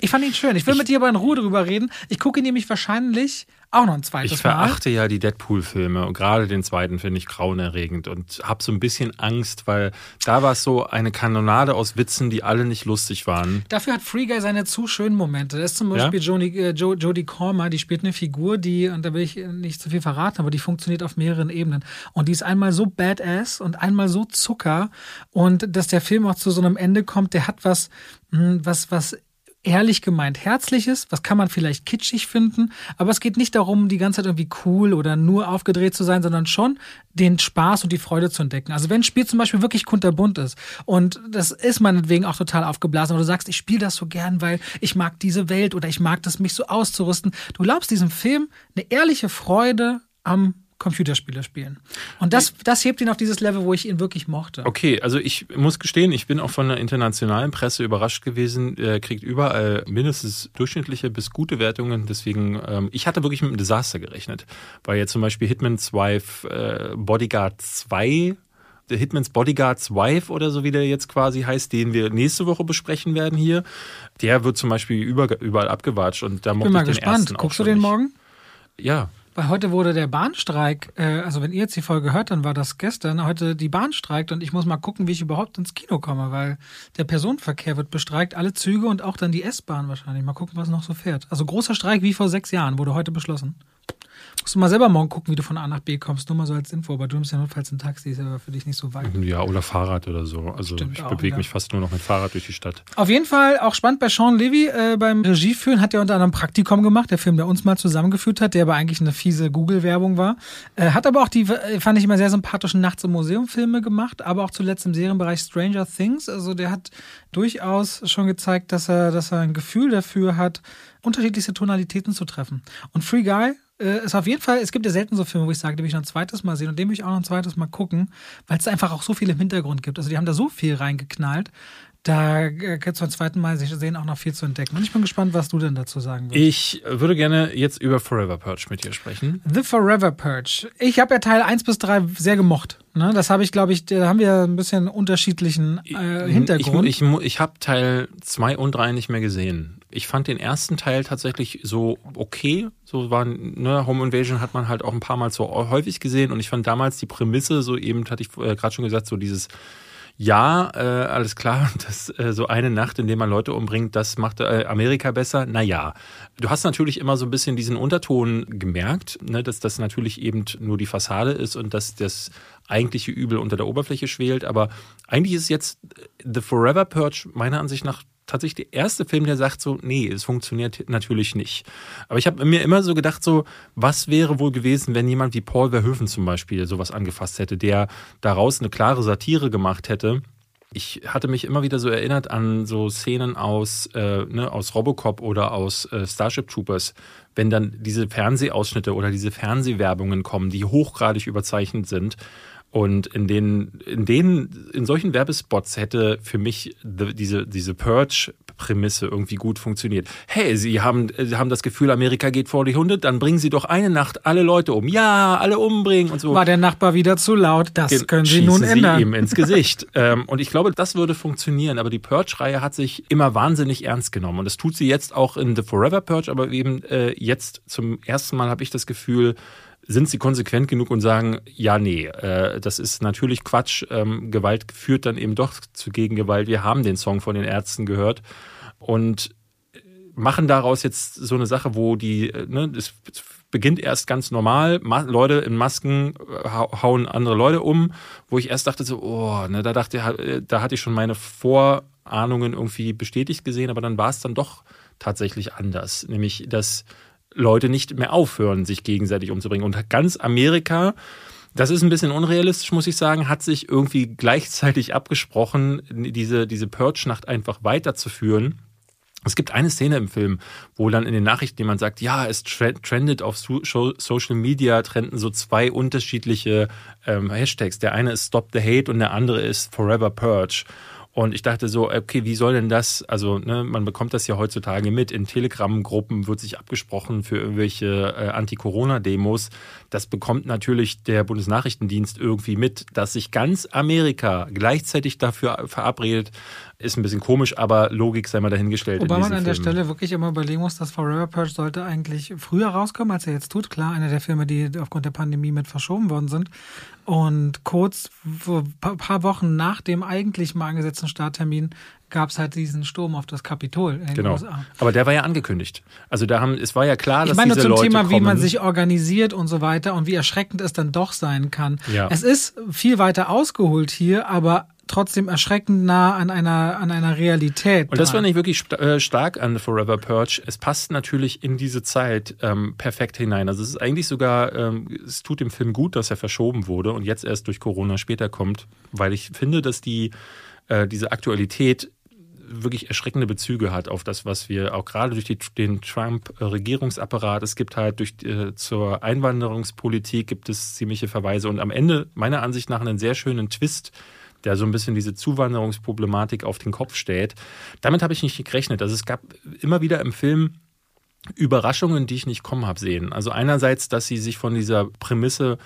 Ich fand ihn schön. Ich will mit dir aber in Ruhe drüber reden. Ich gucke ihn nämlich wahrscheinlich auch noch ein zweites Ich Mal. verachte ja die Deadpool-Filme und gerade den zweiten finde ich grauenerregend und habe so ein bisschen Angst, weil da war es so eine Kanonade aus Witzen, die alle nicht lustig waren. Dafür hat Free Guy seine zu schönen Momente. Das ist zum Ja? Beispiel Jodie, äh, Jo- Jodie Comer, die spielt eine Figur, die, und da will ich nicht zu viel verraten, aber die funktioniert auf mehreren Ebenen. Und die ist einmal so badass und einmal so Zucker. Und dass der Film auch zu so einem Ende kommt, der hat was, mh, was, was ehrlich gemeint Herzliches, was kann man vielleicht kitschig finden, aber es geht nicht darum, die ganze Zeit irgendwie cool oder nur aufgedreht zu sein, sondern schon den Spaß und die Freude zu entdecken. Also wenn ein Spiel zum Beispiel wirklich kunterbunt ist und das ist meinetwegen auch total aufgeblasen, aber du sagst, ich spiele das so gern, weil ich mag diese Welt oder ich mag das, mich so auszurüsten. Du glaubst diesem Film eine ehrliche Freude am Computerspiele spielen. Und das, das hebt ihn auf dieses Level, wo ich ihn wirklich mochte. Okay, also ich muss gestehen, ich bin auch von der internationalen Presse überrascht gewesen. Er kriegt überall mindestens durchschnittliche bis gute Wertungen. Deswegen, ähm, ich hatte wirklich mit einem Desaster gerechnet. Weil jetzt zum Beispiel Hitman's Wife äh, Bodyguard 2 der Hitmans Bodyguards Wife oder so, wie der jetzt quasi heißt, den wir nächste Woche besprechen werden hier, der wird zum Beispiel überall abgewatscht und da ich bin mal gespannt. Guckst du den morgen? Ja, weil heute wurde der Bahnstreik, äh, also wenn ihr jetzt die Folge hört, dann war das gestern, heute die Bahn streikt und ich muss mal gucken, wie ich überhaupt ins Kino komme, weil der Personenverkehr wird bestreikt, alle Züge und auch dann die S-Bahn wahrscheinlich. Mal gucken, was noch so fährt. Also großer Streik wie vor sechs Jahren, wurde heute beschlossen. Musst du mal selber morgen gucken, wie du von A nach B kommst. Nur mal so als Info. Aber du nimmst ja notfalls ein Taxi, ist aber für dich nicht so weit. Ja, oder Fahrrad oder so. Also Stimmt ich bewege mich fast nur noch mit Fahrrad durch die Stadt. Auf jeden Fall auch spannend bei Sean Levy äh, beim Regieführen hat er unter anderem Praktikum gemacht, der Film, der uns mal zusammengeführt hat, der aber eigentlich eine fiese Google-Werbung war. Äh, hat aber auch die, äh, fand ich immer sehr sympathischen Nachts im Museum Filme gemacht, aber auch zuletzt im Serienbereich Stranger Things. Also der hat durchaus schon gezeigt, dass er, dass er ein Gefühl dafür hat, unterschiedlichste Tonalitäten zu treffen. Und Free Guy äh, ist auf jeden Fall, es gibt ja selten so Filme, wo ich sage, den will ich noch ein zweites Mal sehen und den will ich auch noch ein zweites Mal gucken, weil es einfach auch so viel im Hintergrund gibt. Also die haben da so viel reingeknallt. Da gibt es beim zweiten Mal sehen auch noch viel zu entdecken. Und ich bin gespannt, was du denn dazu sagen willst. Ich würde gerne jetzt über Forever Purge mit dir sprechen. The Forever Purge. Ich habe ja Teil 1 bis 3 sehr gemocht. Ne? Das habe ich, glaube ich, da haben wir ein bisschen unterschiedlichen äh, Hintergrund. Ich, ich, ich habe Teil 2 und 3 nicht mehr gesehen. Ich fand den ersten Teil tatsächlich so okay. So war, ne, Home Invasion hat man halt auch ein paar Mal so häufig gesehen und ich fand damals die Prämisse, so eben hatte ich äh, gerade schon gesagt, so dieses ja, äh, alles klar, das äh, so eine Nacht, in der man Leute umbringt, das macht äh, Amerika besser. Naja, du hast natürlich immer so ein bisschen diesen Unterton gemerkt, ne, dass das natürlich eben nur die Fassade ist und dass das eigentliche Übel unter der Oberfläche schwelt. Aber eigentlich ist jetzt The Forever Purge meiner Ansicht nach tatsächlich der erste Film, der sagt so, nee, es funktioniert natürlich nicht. Aber ich habe mir immer so gedacht, so, was wäre wohl gewesen, wenn jemand wie Paul Verhoeven zum Beispiel sowas angefasst hätte, der daraus eine klare Satire gemacht hätte. Ich hatte mich immer wieder so erinnert an so Szenen aus, äh, ne, aus Robocop oder aus äh, Starship Troopers, wenn dann diese Fernsehausschnitte oder diese Fernsehwerbungen kommen, die hochgradig überzeichnet sind. Und in den, in denen, in solchen Werbespots hätte für mich the, diese, diese Purge-Prämisse irgendwie gut funktioniert. Hey, Sie haben, Sie haben das Gefühl, Amerika geht vor die Hunde, dann bringen Sie doch eine Nacht alle Leute um. Ja, alle umbringen und so. War der Nachbar wieder zu laut? Das Gen- können Sie nun ändern. Sie ihm ins Gesicht. ähm, und ich glaube, das würde funktionieren. Aber die Purge-Reihe hat sich immer wahnsinnig ernst genommen. Und das tut sie jetzt auch in The Forever Purge. Aber eben äh, jetzt zum ersten Mal habe ich das Gefühl, sind sie konsequent genug und sagen, ja, nee, äh, das ist natürlich Quatsch. Ähm, Gewalt führt dann eben doch zu Gegengewalt. Wir haben den Song von den Ärzten gehört. Und machen daraus jetzt so eine Sache, wo die, äh, ne, es beginnt erst ganz normal, Ma Leute in Masken äh, hau- hauen andere Leute um, wo ich erst dachte so, oh, ne, da dachte äh, da hatte ich schon meine Vorahnungen irgendwie bestätigt gesehen, aber dann war es dann doch tatsächlich anders, nämlich dass Leute nicht mehr aufhören, sich gegenseitig umzubringen und ganz Amerika das ist ein bisschen unrealistisch, muss ich sagen, hat sich irgendwie gleichzeitig abgesprochen, diese, diese Purge-Nacht einfach weiterzuführen. Es gibt eine Szene im Film, wo dann in den Nachrichten jemand sagt, ja, es tre- trendet auf Social Media, trenden so zwei unterschiedliche ähm, Hashtags. Der eine ist Stop the Hate und der andere ist Forever Purge. Und ich dachte so, okay, wie soll denn das, also ne, man bekommt das ja heutzutage mit, in Telegram-Gruppen wird sich abgesprochen für irgendwelche äh, Anti-Corona-Demos. Das bekommt natürlich der Bundesnachrichtendienst irgendwie mit, dass sich ganz Amerika gleichzeitig dafür verabredet, ist ein bisschen komisch, aber Logik sei mal dahingestellt. Wobei man an der Filmen. Stelle wirklich immer überlegen muss, dass Forever Purge sollte eigentlich früher rauskommen, als er jetzt tut. Klar, einer der Filme, die aufgrund der Pandemie mit verschoben worden sind. Und kurz, ein paar- paar Wochen nach dem eigentlich mal angesetzten Starttermin, gab es halt diesen Sturm auf das Kapitol Genau. USA. Aber der war ja angekündigt. Also da haben, es war ja klar, Ich dass meine nur diese zum Leute Thema, kommen. wie man sich organisiert und so weiter und wie erschreckend es dann doch sein kann. Ja. Es ist viel weiter ausgeholt hier, aber trotzdem erschreckend nah an einer, an einer Realität. Und das fand ich wirklich st äh, stark an The Forever Purge. Es passt natürlich in diese Zeit ähm, perfekt hinein. Also es ist eigentlich sogar, ähm, es tut dem Film gut, dass er verschoben wurde und jetzt erst durch Corona später kommt, weil ich finde, dass die äh, diese Aktualität wirklich erschreckende Bezüge hat auf das, was wir auch gerade durch die, den Trump-Regierungsapparat, es gibt halt durch äh, zur Einwanderungspolitik gibt es ziemliche Verweise und am Ende meiner Ansicht nach einen sehr schönen Twist, der so ein bisschen diese Zuwanderungsproblematik auf den Kopf stellt. Damit habe ich nicht gerechnet. Also es gab immer wieder im Film Überraschungen, die ich nicht kommen habe sehen. Also einerseits, dass sie sich von dieser Prämisse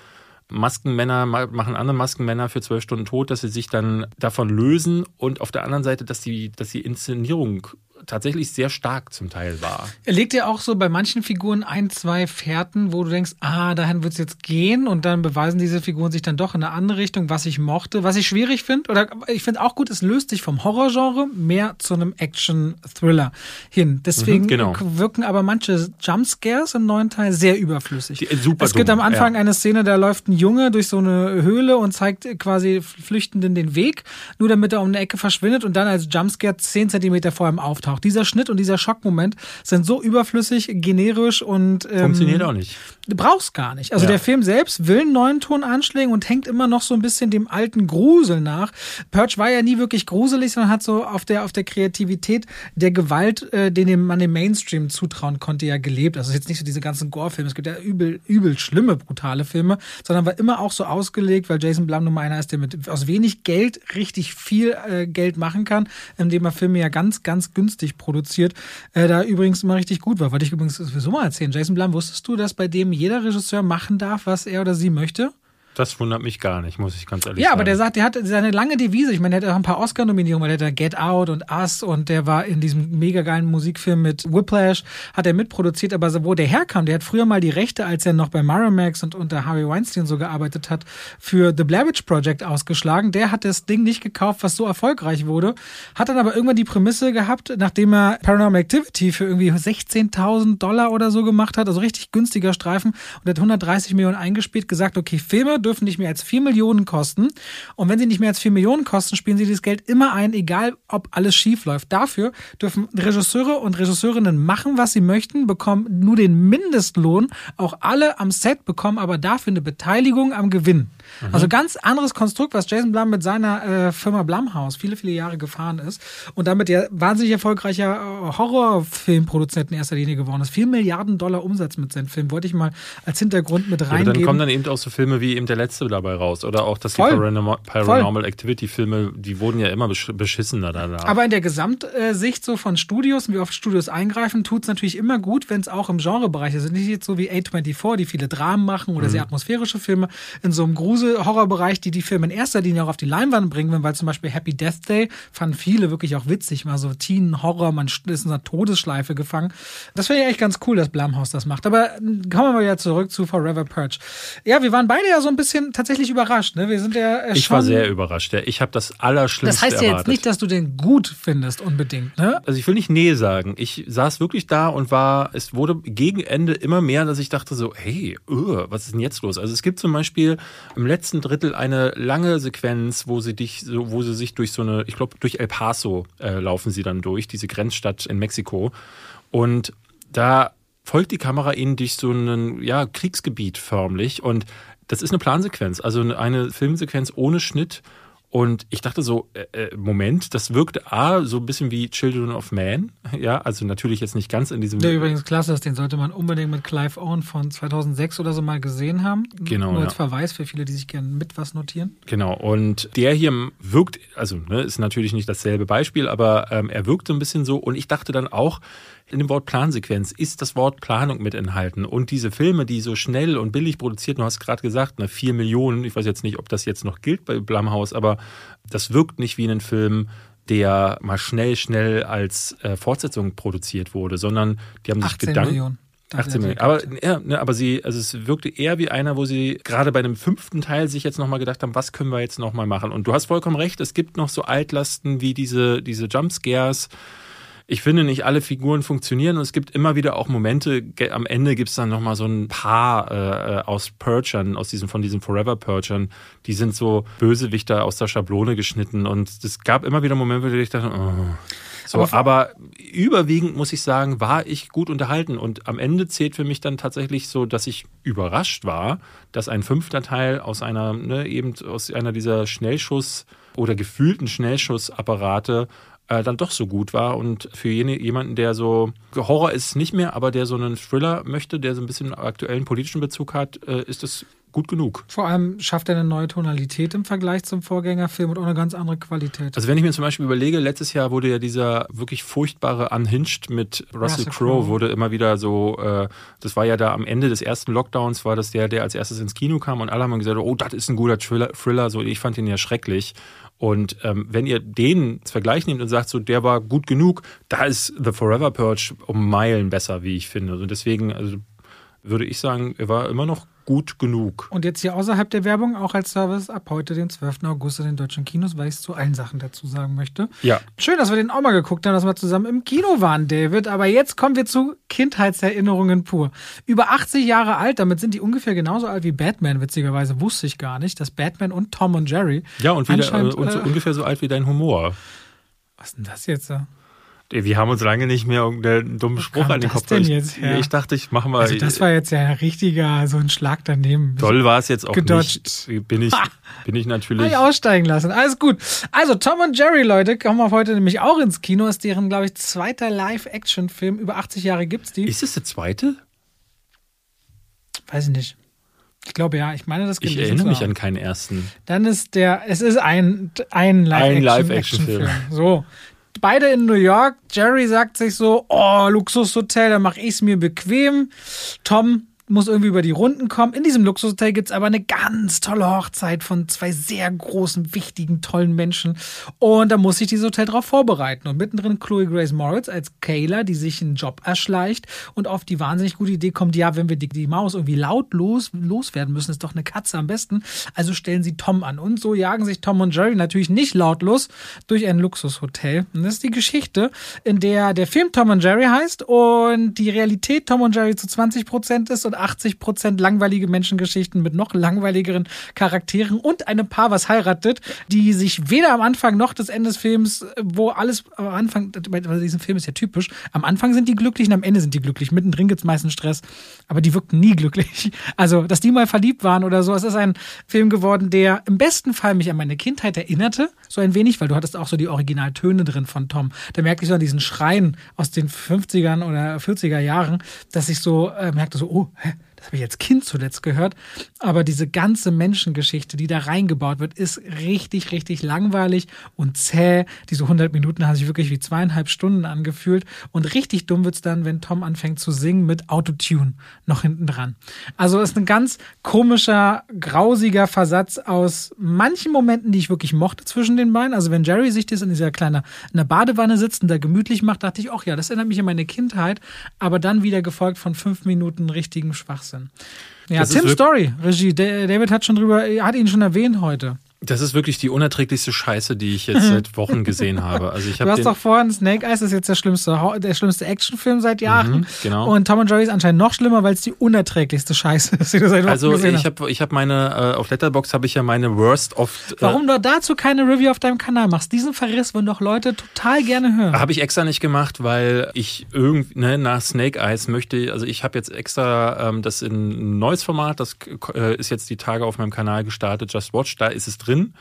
Maskenmänner machen andere Maskenmänner für zwölf Stunden tot, dass sie sich dann davon lösen und auf der anderen Seite, dass die, dass die Inszenierung tatsächlich sehr stark zum Teil war. Er legt ja auch so bei manchen Figuren ein, zwei Fährten, wo du denkst, ah, dahin wird es jetzt gehen und dann beweisen diese Figuren sich dann doch in eine andere Richtung, was ich mochte. Was ich schwierig finde, oder ich finde auch gut, es löst sich vom Horrorgenre mehr zu einem Action-Thriller hin. Deswegen mhm, genau. wirken aber manche Jumpscares im neuen Teil sehr überflüssig. Die, super es gibt dumm, am Anfang ja. eine Szene, da läuft ein Junge durch so eine Höhle und zeigt quasi Flüchtenden den Weg, nur damit er um eine Ecke verschwindet und dann als Jumpscare zehn Zentimeter vor ihm auftaucht auch. Dieser Schnitt und dieser Schockmoment sind so überflüssig, generisch und ähm, funktioniert auch nicht. Du brauchst gar nicht. Also ja. der Film selbst will einen neuen Ton anschlägen und hängt immer noch so ein bisschen dem alten Grusel nach. Purge war ja nie wirklich gruselig, sondern hat so auf der auf der Kreativität der Gewalt, äh, den man dem Mainstream zutrauen konnte, ja gelebt. Also jetzt nicht so diese ganzen Gore-Filme. Es gibt ja übel übel schlimme brutale Filme, sondern war immer auch so ausgelegt, weil Jason Blum Nummer einer ist, der mit aus wenig Geld richtig viel äh, Geld machen kann, indem er Filme ja ganz ganz günstig günstig produziert, äh, da übrigens immer richtig gut war. Wollte ich übrigens sowieso mal erzählen. Jason Blum, wusstest du, dass bei dem jeder Regisseur machen darf, was er oder sie möchte? Das wundert mich gar nicht, muss ich ganz ehrlich ja, sagen. Ja, aber der sagt, der hat seine lange Devise. Ich meine, der hat auch ein paar Oscar-Nominierungen, weil der hat Get Out und Us und der war in diesem mega geilen Musikfilm mit Whiplash, hat er mitproduziert. Aber wo der herkam, der hat früher mal die Rechte, als er noch bei Miramax und unter Harvey Weinstein so gearbeitet hat, für The Blair Witch Project ausgeschlagen. Der hat das Ding nicht gekauft, was so erfolgreich wurde. Hat dann aber irgendwann die Prämisse gehabt, nachdem er Paranormal Activity für irgendwie 16.000 Dollar oder so gemacht hat, also richtig günstiger Streifen und hat 130 Millionen eingespielt, gesagt, okay, Filme dürfen nicht mehr als 4 Millionen kosten. Und wenn sie nicht mehr als 4 Millionen kosten, spielen sie dieses Geld immer ein, egal ob alles schief läuft. Dafür dürfen Regisseure und Regisseurinnen machen, was sie möchten, bekommen nur den Mindestlohn. Auch alle am Set bekommen aber dafür eine Beteiligung am Gewinn. Mhm. Also ganz anderes Konstrukt, was Jason Blum mit seiner äh, Firma Blumhouse viele, viele Jahre gefahren ist und damit ja wahnsinnig erfolgreicher äh, Horrorfilmproduzent in erster Linie geworden ist. 4 Milliarden Dollar Umsatz mit seinem Film, wollte ich mal als Hintergrund mit reingeben. Ja, dann kommen dann eben auch so Filme wie eben der letzte dabei raus oder auch, die Paranormal, Paranormal Activity Filme, die wurden ja immer beschissener danach. Aber in der Gesamtsicht so von Studios und wie oft Studios eingreifen, tut es natürlich immer gut, wenn es auch im Genrebereich ist. Nicht jetzt so wie A24, die viele Dramen machen oder mhm. sehr atmosphärische Filme in so einem Grusel Grusel-Horrorbereich, die die Filme in erster Linie auch auf die Leinwand bringen, weil zum Beispiel Happy Death Day fanden viele wirklich auch witzig, mal so Teen-Horror, man ist in einer Todesschleife gefangen. Das wäre ja echt ganz cool, dass Blumhouse das macht. Aber kommen wir mal wieder zurück zu Forever Purge. Ja, wir waren beide ja so ein bisschen tatsächlich überrascht. Ne? Wir sind ja äh, Ich war sehr überrascht. Ich habe das Allerschlimmste Das heißt ja jetzt nicht, dass du den gut findest unbedingt. Ne? Also ich will nicht nee sagen. Ich saß wirklich da und war, es wurde gegen Ende immer mehr, dass ich dachte so, hey, uh, was ist denn jetzt los? Also es gibt zum Beispiel im letzten Drittel eine lange Sequenz, wo sie dich, wo sie sich durch so eine, ich glaube, durch El Paso äh, laufen sie dann durch, diese Grenzstadt in Mexiko. Und da folgt die Kamera ihnen durch so ein ja, Kriegsgebiet förmlich. Und das ist eine Plansequenz, also eine Filmsequenz ohne Schnitt und ich dachte so, äh, äh, Moment, das wirkt A, so ein bisschen wie Children of Man. Ja, also natürlich jetzt nicht ganz in diesem. Der übrigens klasse ist, den sollte man unbedingt mit Clive Owen von 2006 oder so mal gesehen haben. Genau. Nur als ja. Verweis für viele, die sich gerne mit was notieren. Genau. Und der hier wirkt, also ne, ist natürlich nicht dasselbe Beispiel, aber ähm, er wirkt so ein bisschen so. Und ich dachte dann auch, in dem Wort Plansequenz ist das Wort Planung mit enthalten. Und diese Filme, die so schnell und billig produziert, du hast gerade gesagt, ne, 4 Millionen, ich weiß jetzt nicht, ob das jetzt noch gilt bei Blumhaus, aber das wirkt nicht wie ein Film, der mal schnell, schnell als äh, Fortsetzung produziert wurde, sondern die haben sich Gedanken. Millionen. 18 Millionen. Aber, ja, ne, aber sie, also es wirkte eher wie einer, wo sie gerade bei einem fünften Teil sich jetzt nochmal gedacht haben, was können wir jetzt nochmal machen? Und du hast vollkommen recht, es gibt noch so Altlasten wie diese, diese Jumpscares, ich finde, nicht alle Figuren funktionieren und es gibt immer wieder auch Momente, am Ende gibt es dann nochmal so ein paar äh, aus Perchern, aus diesen, von diesen Forever Perchern, die sind so Bösewichter aus der Schablone geschnitten und es gab immer wieder Momente, wo ich dachte, oh. So, aber, aber, überwiegend muss ich sagen, war ich gut unterhalten. Und am Ende zählt für mich dann tatsächlich so, dass ich überrascht war, dass ein fünfter Teil aus einer, ne, eben aus einer dieser Schnellschuss- oder gefühlten Schnellschussapparate äh, dann doch so gut war. Und für jene, jemanden, der so, Horror ist nicht mehr, aber der so einen Thriller möchte, der so ein bisschen aktuellen politischen Bezug hat, äh, ist das gut genug. Vor allem schafft er eine neue Tonalität im Vergleich zum Vorgängerfilm und auch eine ganz andere Qualität. Also wenn ich mir zum Beispiel überlege, letztes Jahr wurde ja dieser wirklich furchtbare Unhinged mit Russell, Russell Crowe wurde immer wieder so, äh, das war ja da am Ende des ersten Lockdowns, war das der, der als erstes ins Kino kam und alle haben gesagt, oh, das ist ein guter Thriller, Thriller. so ich fand ihn ja schrecklich. Und ähm, wenn ihr den Vergleich nehmt und sagt, so der war gut genug, da ist The Forever Purge um Meilen besser, wie ich finde. Und deswegen also, würde ich sagen, er war immer noch gut genug. Und jetzt hier außerhalb der Werbung auch als Service ab heute, den 12. August in den deutschen Kinos, weil ich es zu allen Sachen dazu sagen möchte. Ja. Schön, dass wir den auch mal geguckt haben, dass wir zusammen im Kino waren, David. Aber jetzt kommen wir zu Kindheitserinnerungen pur. Über 80 Jahre alt, damit sind die ungefähr genauso alt wie Batman, witzigerweise wusste ich gar nicht, dass Batman und Tom und Jerry. Ja, und, wieder, äh, und so äh, ungefähr so alt wie dein Humor. Was ist denn das jetzt? Wir haben uns lange nicht mehr irgendeinen dummen Spruch an den Kopf denn jetzt her? Ich dachte, ich mache mal. Also das war jetzt ja ein richtiger, so ein Schlag daneben. Toll war es jetzt auch gedodged. nicht. Bin ich, bin ich natürlich. ich aussteigen lassen. Alles gut. Also Tom und Jerry, Leute, kommen auf heute nämlich auch ins Kino. Ist deren, glaube ich, zweiter Live-Action-Film. Über 80 Jahre gibt es die. Ist es der zweite? Weiß ich nicht. Ich glaube ja, ich meine das Ich erinnere mich an keinen ersten. Dann ist der, es ist ein, ein Live-Action-Film. Live so, beide in New York. Jerry sagt sich so, oh, Luxushotel, da mache ich es mir bequem. Tom muss irgendwie über die Runden kommen. In diesem Luxushotel gibt es aber eine ganz tolle Hochzeit von zwei sehr großen, wichtigen, tollen Menschen. Und da muss sich dieses Hotel darauf vorbereiten. Und mittendrin Chloe Grace Moritz als Kayla, die sich einen Job erschleicht und auf die wahnsinnig gute Idee kommt, ja, wenn wir die, die Maus irgendwie lautlos loswerden müssen, ist doch eine Katze am besten. Also stellen sie Tom an. Und so jagen sich Tom und Jerry natürlich nicht lautlos durch ein Luxushotel. Und das ist die Geschichte, in der der Film Tom und Jerry heißt und die Realität Tom und Jerry zu 20 Prozent ist und 80 Prozent langweilige Menschengeschichten mit noch langweiligeren Charakteren und einem Paar, was heiratet, die sich weder am Anfang noch des Ende des Films, wo alles am Anfang, bei diesem Film ist ja typisch, am Anfang sind die glücklich und am Ende sind die glücklich. Mittendrin gibt es meistens Stress, aber die wirkten nie glücklich. Also, dass die mal verliebt waren oder so. Es ist ein Film geworden, der im besten Fall mich an meine Kindheit erinnerte, so ein wenig, weil du hattest auch so die Originaltöne drin von Tom. Da merkte ich so an diesen Schreien aus den 50ern oder 40er Jahren, dass ich so äh, merkte so, oh, das habe ich als Kind zuletzt gehört, aber diese ganze Menschengeschichte, die da reingebaut wird, ist richtig, richtig langweilig und zäh. Diese 100 Minuten haben sich wirklich wie zweieinhalb Stunden angefühlt und richtig dumm wird's dann, wenn Tom anfängt zu singen mit Autotune noch hinten dran. Also ist ein ganz komischer, grausiger Versatz aus manchen Momenten, die ich wirklich mochte zwischen den beiden. Also wenn Jerry sich das in dieser kleinen in der Badewanne sitzt und da gemütlich macht, dachte ich, ach ja, das erinnert mich an meine Kindheit, aber dann wieder gefolgt von fünf Minuten richtigen Schwachsinn. 2018. Ja, das Tim Story, Regie. David hat schon drüber, hat ihn schon erwähnt heute. Das ist wirklich die unerträglichste Scheiße, die ich jetzt seit Wochen gesehen habe. Also ich du hast doch vorhin Snake Eyes, ist jetzt der schlimmste, der schlimmste Actionfilm seit Jahren. Mhm, genau. Und Tom und Jerry ist anscheinend noch schlimmer, weil es die unerträglichste Scheiße ist, die du seit Wochen also gesehen ich habe ich hab meine, äh, auf Letterbox habe ich ja meine Worst of. Äh, Warum du dazu keine Review auf deinem Kanal machst? Diesen Verriss wollen doch Leute total gerne hören. Habe ich extra nicht gemacht, weil ich irgendwie ne, nach Snake Eyes möchte, also ich habe jetzt extra ähm, das in ein neues Format, das äh, ist jetzt die Tage auf meinem Kanal gestartet, Just Watch, da ist es drin. Ähm,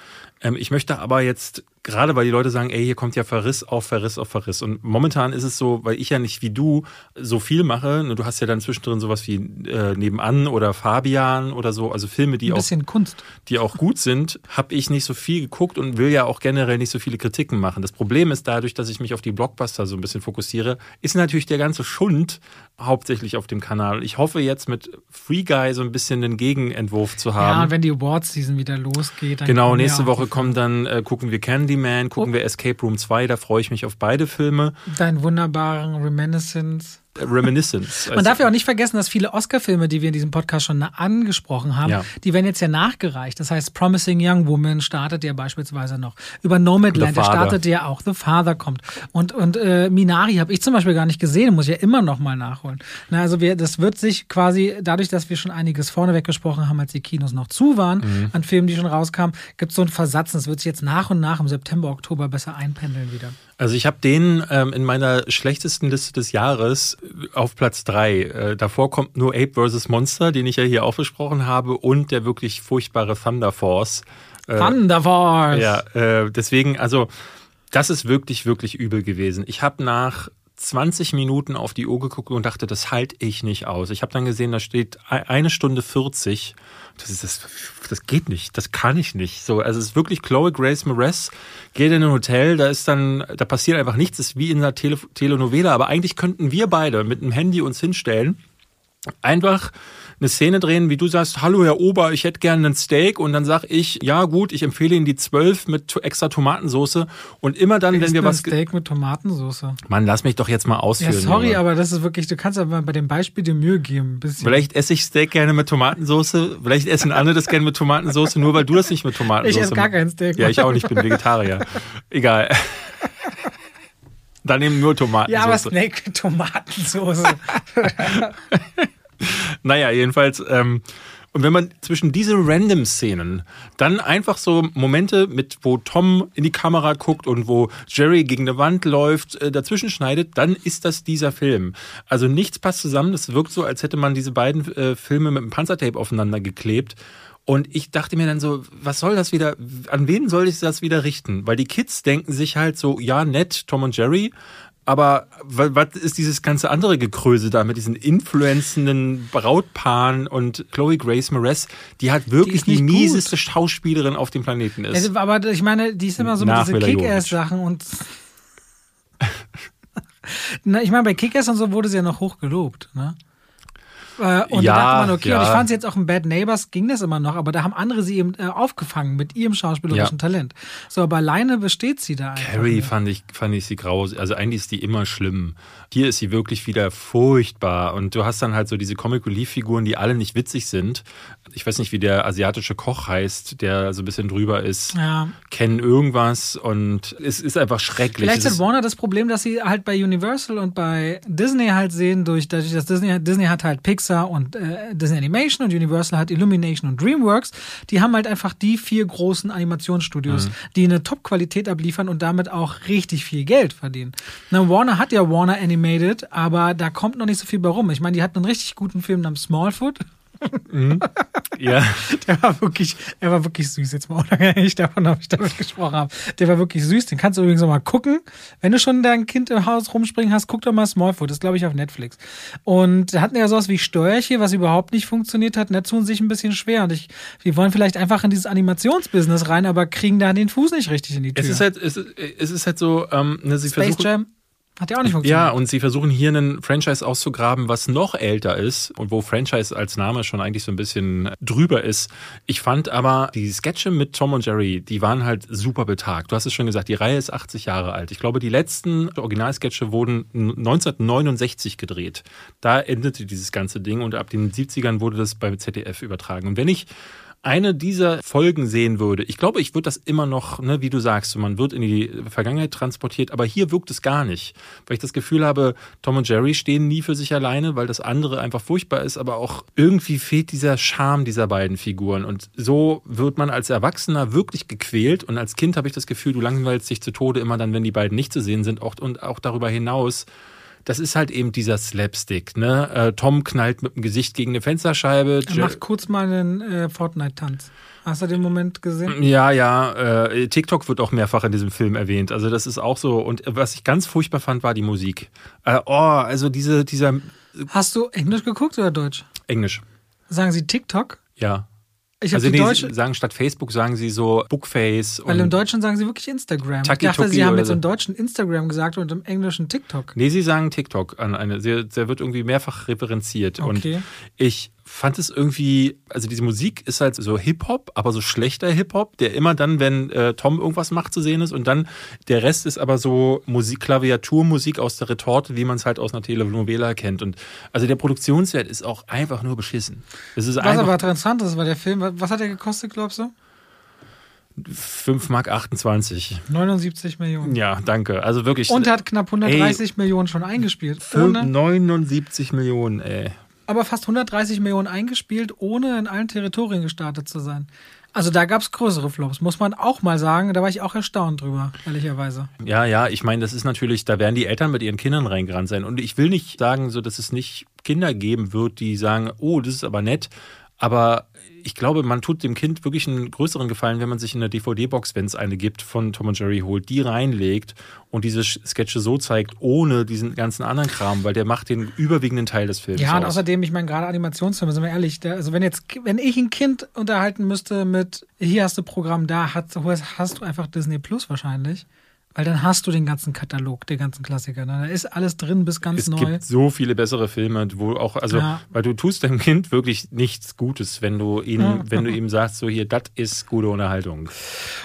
ich möchte aber jetzt gerade weil die Leute sagen, ey, hier kommt ja Verriss auf Verriss auf Verriss. Und momentan ist es so, weil ich ja nicht wie du so viel mache, ne, du hast ja dann zwischendrin sowas wie äh, Nebenan oder Fabian oder so, also Filme, die auch, Kunst. die auch gut sind, habe ich nicht so viel geguckt und will ja auch generell nicht so viele Kritiken machen. Das Problem ist dadurch, dass ich mich auf die Blockbuster so ein bisschen fokussiere, ist natürlich der ganze Schund hauptsächlich auf dem Kanal. Ich hoffe jetzt mit Free Guy so ein bisschen den Gegenentwurf zu haben. Ja, wenn die Awards Season wieder losgeht, dann genau nächste Woche kommen dann äh, gucken wir Candy Candyman, gucken oh. wir Escape Room 2, da freue ich mich auf beide Filme. Deinen wunderbaren Reminiscence. Reminiscence. Man darf ja auch nicht vergessen, dass viele Oscar-Filme, die wir in diesem Podcast schon angesprochen haben, Ja. die werden jetzt ja nachgereicht. Das heißt, Promising Young Woman startet ja beispielsweise noch. Über Nomadland, der startet ja auch. The Father kommt. Und, und äh, Minari habe ich zum Beispiel gar nicht gesehen, muss ich ja immer noch mal nachholen. Na, also wir, das wird sich quasi, dadurch, dass wir schon einiges vorneweg gesprochen haben, als die Kinos noch zu waren, Mhm. an Filmen, die schon rauskamen, gibt es so einen Versatz. Das wird sich jetzt nach und nach im September, Oktober besser einpendeln wieder. Also ich habe den ähm, in meiner schlechtesten Liste des Jahres äh, auf Platz drei. Äh, davor kommt nur Ape vs. Monster, den ich ja hier auch besprochen habe, und der wirklich furchtbare Thunder Force. Äh, Thunder Force! Ja, äh, deswegen, also das ist wirklich, wirklich übel gewesen. Ich habe nach 20 Minuten auf die Uhr geguckt und dachte, das halte ich nicht aus. Ich habe dann gesehen, da steht e- eine Stunde 40. Das, ist, das, das geht nicht, das kann ich nicht. So, also es ist wirklich Chloe Grace Moretz geht in ein Hotel, da ist dann, da passiert einfach nichts, das ist wie in einer Tele Telenovela, aber eigentlich könnten wir beide mit einem Handy uns hinstellen einfach eine Szene drehen, wie du sagst, hallo Herr Ober, ich hätte gerne einen Steak und dann sag ich, ja gut, ich empfehle Ihnen die 12 mit extra Tomatensoße und immer dann, wenn wir ein was... Steak mit Tomatensauce. Mann, lass mich doch jetzt mal Ja, ausführen. sorry, Junge. aber das ist wirklich, du kannst aber bei dem Beispiel dir Mühe geben. Ein bisschen. Vielleicht esse ich Steak gerne mit Tomatensoße, vielleicht essen andere das gerne mit Tomatensoße, nur weil du das nicht mit Tomatensoße Ich esse gar kein Steak. Ja, ich auch nicht, bin Vegetarier. Egal. Dann eben nur Tomatensoße. Ja, aber Snake mit Tomatensauce. Naja, jedenfalls, ähm, und wenn man zwischen diese Random-Szenen dann einfach so Momente mit, wo Tom in die Kamera guckt und wo Jerry gegen eine Wand läuft, äh, dazwischen schneidet, dann ist das dieser Film. Also nichts passt zusammen. Das wirkt so, als hätte man diese beiden äh, Filme mit einem Panzertape aufeinander geklebt. Und ich dachte mir dann so, was soll das wieder, an wen soll ich das wieder richten? Weil die Kids denken sich halt so, ja, nett, Tom und Jerry, aber wa- was ist dieses ganze andere Gekröse da mit diesen influenzenden Brautpaaren und Chloe Grace Moretz, die halt wirklich die, nicht mieseste Schauspielerin auf dem Planeten ist. Also, aber ich meine, die ist immer so mit Nach diese Mila Kick-Ass-Sachen und. Na, ich meine, bei Kick-Ass und so wurde sie ja noch hoch gelobt, ne? Äh, Und Ja, da dachte man, okay, ja. und ich fand sie jetzt auch in Bad Neighbors ging das immer noch, aber da haben andere sie eben äh, aufgefangen mit ihrem schauspielerischen Ja. Talent. So, aber alleine besteht sie da einfach. Carrie nicht. fand ich, fand ich sie grausig. Also eigentlich ist die immer schlimm. Hier ist sie wirklich wieder furchtbar. Und du hast dann halt so diese Comic Relief Figuren, die alle nicht witzig sind. Ich weiß nicht, wie der asiatische Koch heißt, der so ein bisschen drüber ist. Ja. Kennen irgendwas und es ist einfach schrecklich. Vielleicht hat Warner das Problem, dass sie halt bei Universal und bei Disney halt sehen, durch, dadurch, dass Disney, Disney hat halt Pixar und äh, Disney Animation und Universal hat Illumination und DreamWorks. Die haben halt einfach die vier großen Animationsstudios, Mhm. die eine Top-Qualität abliefern und damit auch richtig viel Geld verdienen. Na, Warner hat ja Warner Animated, aber da kommt noch nicht so viel bei rum. Ich meine, die hatten einen richtig guten Film namens Smallfoot. Ja. Der war wirklich, er war wirklich süß. Jetzt mal unabhängig davon, ob ich damit gesprochen habe. Der war wirklich süß. Den kannst du übrigens noch mal gucken. Wenn du schon dein Kind im Haus rumspringen hast, guck doch mal Smallfoot. Das glaube ich, auf Netflix. Und da hatten ja sowas wie Steuerchen, was überhaupt nicht funktioniert hat. Und da tun sich ein bisschen schwer. Und ich, wir wollen vielleicht einfach in dieses Animationsbusiness rein, aber kriegen da den Fuß nicht richtig in die Tür. Es ist halt, es, ist- es ist halt so, ähm, ne, sie Space versuchen, Jam hat ja auch nicht funktioniert. Ja, und sie versuchen hier einen Franchise auszugraben, was noch älter ist und wo Franchise als Name schon eigentlich so ein bisschen drüber ist. Ich fand aber die Sketche mit Tom und Jerry, die waren halt super betagt. Du hast es schon gesagt, die Reihe ist 80 Jahre alt. Ich glaube, die letzten Originalsketche wurden 1969 gedreht. Da endete dieses ganze Ding und ab den 70ern wurde das beim ZDF übertragen. Und wenn ich eine dieser Folgen sehen würde, ich glaube, ich würde das immer noch, ne, wie du sagst, man wird in die Vergangenheit transportiert, aber hier wirkt es gar nicht, weil ich das Gefühl habe, Tom und Jerry stehen nie für sich alleine, weil das andere einfach furchtbar ist, aber auch irgendwie fehlt dieser Charme dieser beiden Figuren. Und so wird man als Erwachsener wirklich gequält und als Kind habe ich das Gefühl, du langweilst dich zu Tode immer dann, wenn die beiden nicht zu sehen sind auch, und auch darüber hinaus das ist halt eben dieser Slapstick, ne? Äh, Tom knallt mit dem Gesicht gegen eine Fensterscheibe. Er macht kurz mal einen äh, Fortnite-Tanz. Hast du den Moment gesehen? Ja, ja, äh, TikTok wird auch mehrfach in diesem Film erwähnt. Also das ist auch so. Und was ich ganz furchtbar fand, war die Musik. Äh, oh, also diese, dieser Hast du Englisch geguckt oder Deutsch? Englisch. Sagen sie TikTok? Ja. Ich Also die deutsche, sagen statt Facebook sagen sie so Bookface Weil im und Deutschen sagen sie wirklich Instagram. Taki ich dachte, sie haben jetzt so. im Deutschen Instagram gesagt und im Englischen TikTok. Nee, sie sagen TikTok an eine. Der, wird irgendwie mehrfach referenziert. Und Okay. ich fand es irgendwie, also diese Musik ist halt so Hip-Hop, aber so schlechter Hip-Hop, der immer dann, wenn äh, Tom irgendwas macht, zu sehen ist. Und dann der Rest ist aber so Musik, Klaviaturmusik aus der Retorte, wie man es halt aus einer Telenovela kennt. Und also der Produktionswert ist auch einfach nur beschissen. Es ist Was einfach aber interessant ist, weil der Film, was hat der gekostet, glaubst du? 5 Mark 28. 79 Millionen. Ja, danke. Also wirklich. Und hat knapp 130 Millionen schon eingespielt. Ohne, 79 Millionen, ey. Aber fast 130 Millionen eingespielt, ohne in allen Territorien gestartet zu sein. Also da gab es größere Flops, muss man auch mal sagen. Da war ich auch erstaunt drüber, ehrlicherweise. Ja, ja, ich meine, das ist natürlich, da werden die Eltern mit ihren Kindern reingerannt sein. Und ich will nicht sagen, so, dass es nicht Kinder geben wird, die sagen, oh, das ist aber nett. Aber ich glaube, man tut dem Kind wirklich einen größeren Gefallen, wenn man sich in der DVD-Box, wenn es eine gibt, von Tom und Jerry holt, die reinlegt und diese Sketche so zeigt, ohne diesen ganzen anderen Kram, weil der macht den überwiegenden Teil des Films. Ja, und aus. außerdem, ich meine, gerade Animationsfilme, sind wir ehrlich, der, also wenn jetzt, wenn ich ein Kind unterhalten müsste mit, hier hast du Programm, da hast, hast du einfach Disney Plus wahrscheinlich. Weil dann hast du den ganzen Katalog, den ganzen Klassiker. ne? Da ist alles drin bis ganz es neu. gibt so viele bessere Filme, wo auch, also, Ja. weil du tust deinem Kind wirklich nichts Gutes, wenn du ihm, Ja. wenn du ihm sagst, so hier, das ist gute Unterhaltung.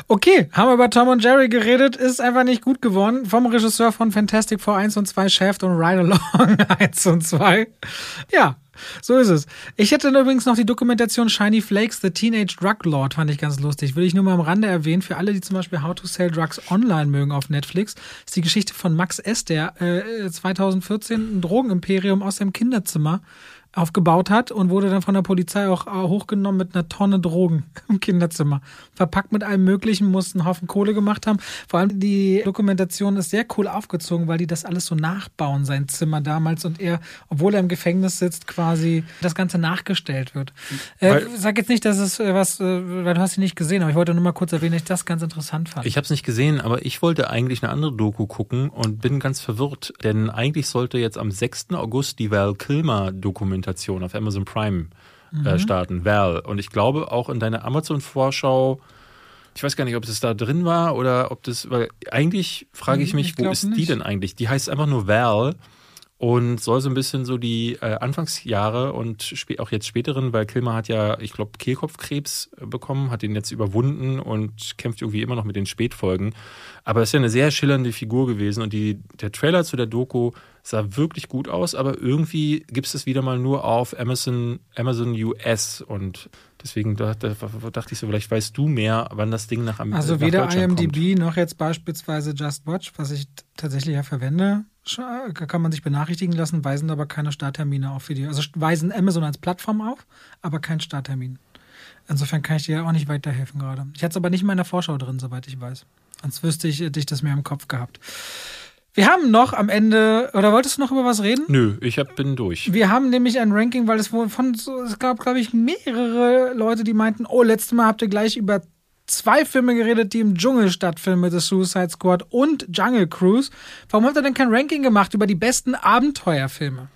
Okay, haben wir über Tom und Jerry geredet, ist einfach nicht gut geworden. Vom Regisseur von Fantastic Four 1 und 2, Shaft und Ride Along 1 und 2. Ja, so ist es. Ich hätte übrigens noch die Dokumentation Shiny Flakes, The Teenage Drug Lord, fand ich ganz lustig. Will ich nur mal am Rande erwähnen, für alle, die zum Beispiel How to Sell Drugs Online mögen auf Netflix, ist die Geschichte von Max S., der äh, 2014 ein Drogenimperium aus seinem Kinderzimmer aufgebaut hat und wurde dann von der Polizei auch äh, hochgenommen mit einer Tonne Drogen im Kinderzimmer. Verpackt mit allem Möglichen, mussten einen Haufen Kohle gemacht haben. Vor allem die Dokumentation ist sehr cool aufgezogen, weil die das alles so nachbauen, sein Zimmer damals und er, obwohl er im Gefängnis sitzt, quasi das Ganze nachgestellt wird. Äh, sag jetzt nicht, dass es äh, was, äh, weil du hast sie nicht gesehen, aber ich wollte nur mal kurz erwähnen, dass ich das ganz interessant fand. Ich habe es nicht gesehen, aber ich wollte eigentlich eine andere Doku gucken und bin ganz verwirrt, denn eigentlich sollte jetzt am 6. August die Val Kilmer Dokumentation auf Amazon Prime Mhm. äh, starten. Val. Und ich glaube auch in deiner Amazon-Vorschau, ich weiß gar nicht, ob das da drin war oder ob das, weil eigentlich frage ich Hm, mich, ich wo ist die nicht. denn eigentlich? Die heißt einfach nur Val und soll so ein bisschen so die äh, Anfangsjahre und auch jetzt späteren, weil Kilmer hat ja, ich glaube, Kehlkopfkrebs äh, bekommen, hat den jetzt überwunden und kämpft irgendwie immer noch mit den Spätfolgen. Aber es ist ja eine sehr schillernde Figur gewesen und die, der Trailer zu der Doku sah wirklich gut aus, aber irgendwie gibt es das wieder mal nur auf Amazon, Amazon US und deswegen da, da, dachte ich so, vielleicht weißt du mehr, wann das Ding nach, Am- Also weder IMDb noch jetzt beispielsweise Just Watch, was ich tatsächlich ja verwende, kann man sich benachrichtigen lassen, weisen aber keine Starttermine auf für die. Also weisen Amazon als Plattform auf, aber kein Starttermin. Insofern kann ich dir auch nicht weiterhelfen gerade. Ich hatte es aber nicht in meiner Vorschau drin, soweit ich weiß. Sonst wüsste ich, hätte ich das mehr im Kopf gehabt. Wir haben noch am Ende, oder wolltest du noch über was reden? Nö, ich hab, bin durch. Wir haben nämlich ein Ranking, weil es wohl von so, es gab, glaube ich, mehrere Leute, die meinten, oh, letztes Mal habt ihr gleich über zwei Filme geredet, die im Dschungel stattfinden mit The Suicide Squad und Jungle Cruise. Warum habt ihr denn kein Ranking gemacht über die besten Abenteuerfilme?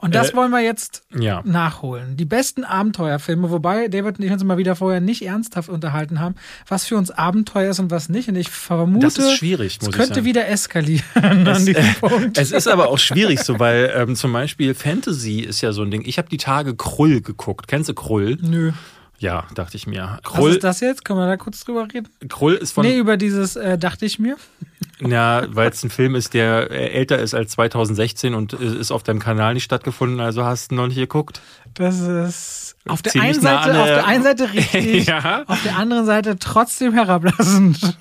Und das Äh, wollen wir jetzt Ja. nachholen. Die besten Abenteuerfilme, wobei David und ich uns mal wieder vorher nicht ernsthaft unterhalten haben, was für uns Abenteuer ist und was nicht. Und ich vermute, Das ist schwierig, es könnte wieder eskalieren an diesem Punkt. Es ist aber auch schwierig so, weil ähm, zum Beispiel Fantasy ist ja so ein Ding. Ich habe die Tage Krull geguckt. Kennst du Krull? Nö. Ja, dachte ich mir. Was Krull, ist das jetzt? Können wir da kurz drüber reden? Krull ist von, nee, über dieses, äh, dachte ich mir. Ja, weil es ein Film ist, der älter ist als 2016 und ist auf deinem Kanal nicht stattgefunden, also hast du noch nicht geguckt. Das ist auf der, einen nah Seite, an auf der einen Seite richtig, Ja. auf der anderen Seite trotzdem herablassend.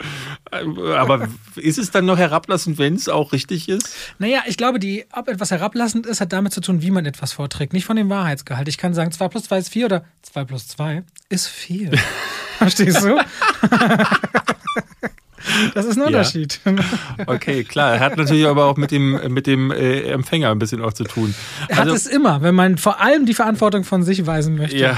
Aber ist es dann noch herablassend, wenn es auch richtig ist? Naja, ich glaube, die, ob etwas herablassend ist, hat damit zu tun, wie man etwas vorträgt, nicht von dem Wahrheitsgehalt. Ich kann sagen, 2 plus 2 ist 4 oder 2 plus 2 ist 4. Verstehst du? Das ist ein Unterschied. Okay, klar. Er hat natürlich aber auch mit dem, mit dem äh, Empfänger ein bisschen auch zu tun. Er hat es immer, wenn man vor allem die Verantwortung von sich weisen möchte. Ja,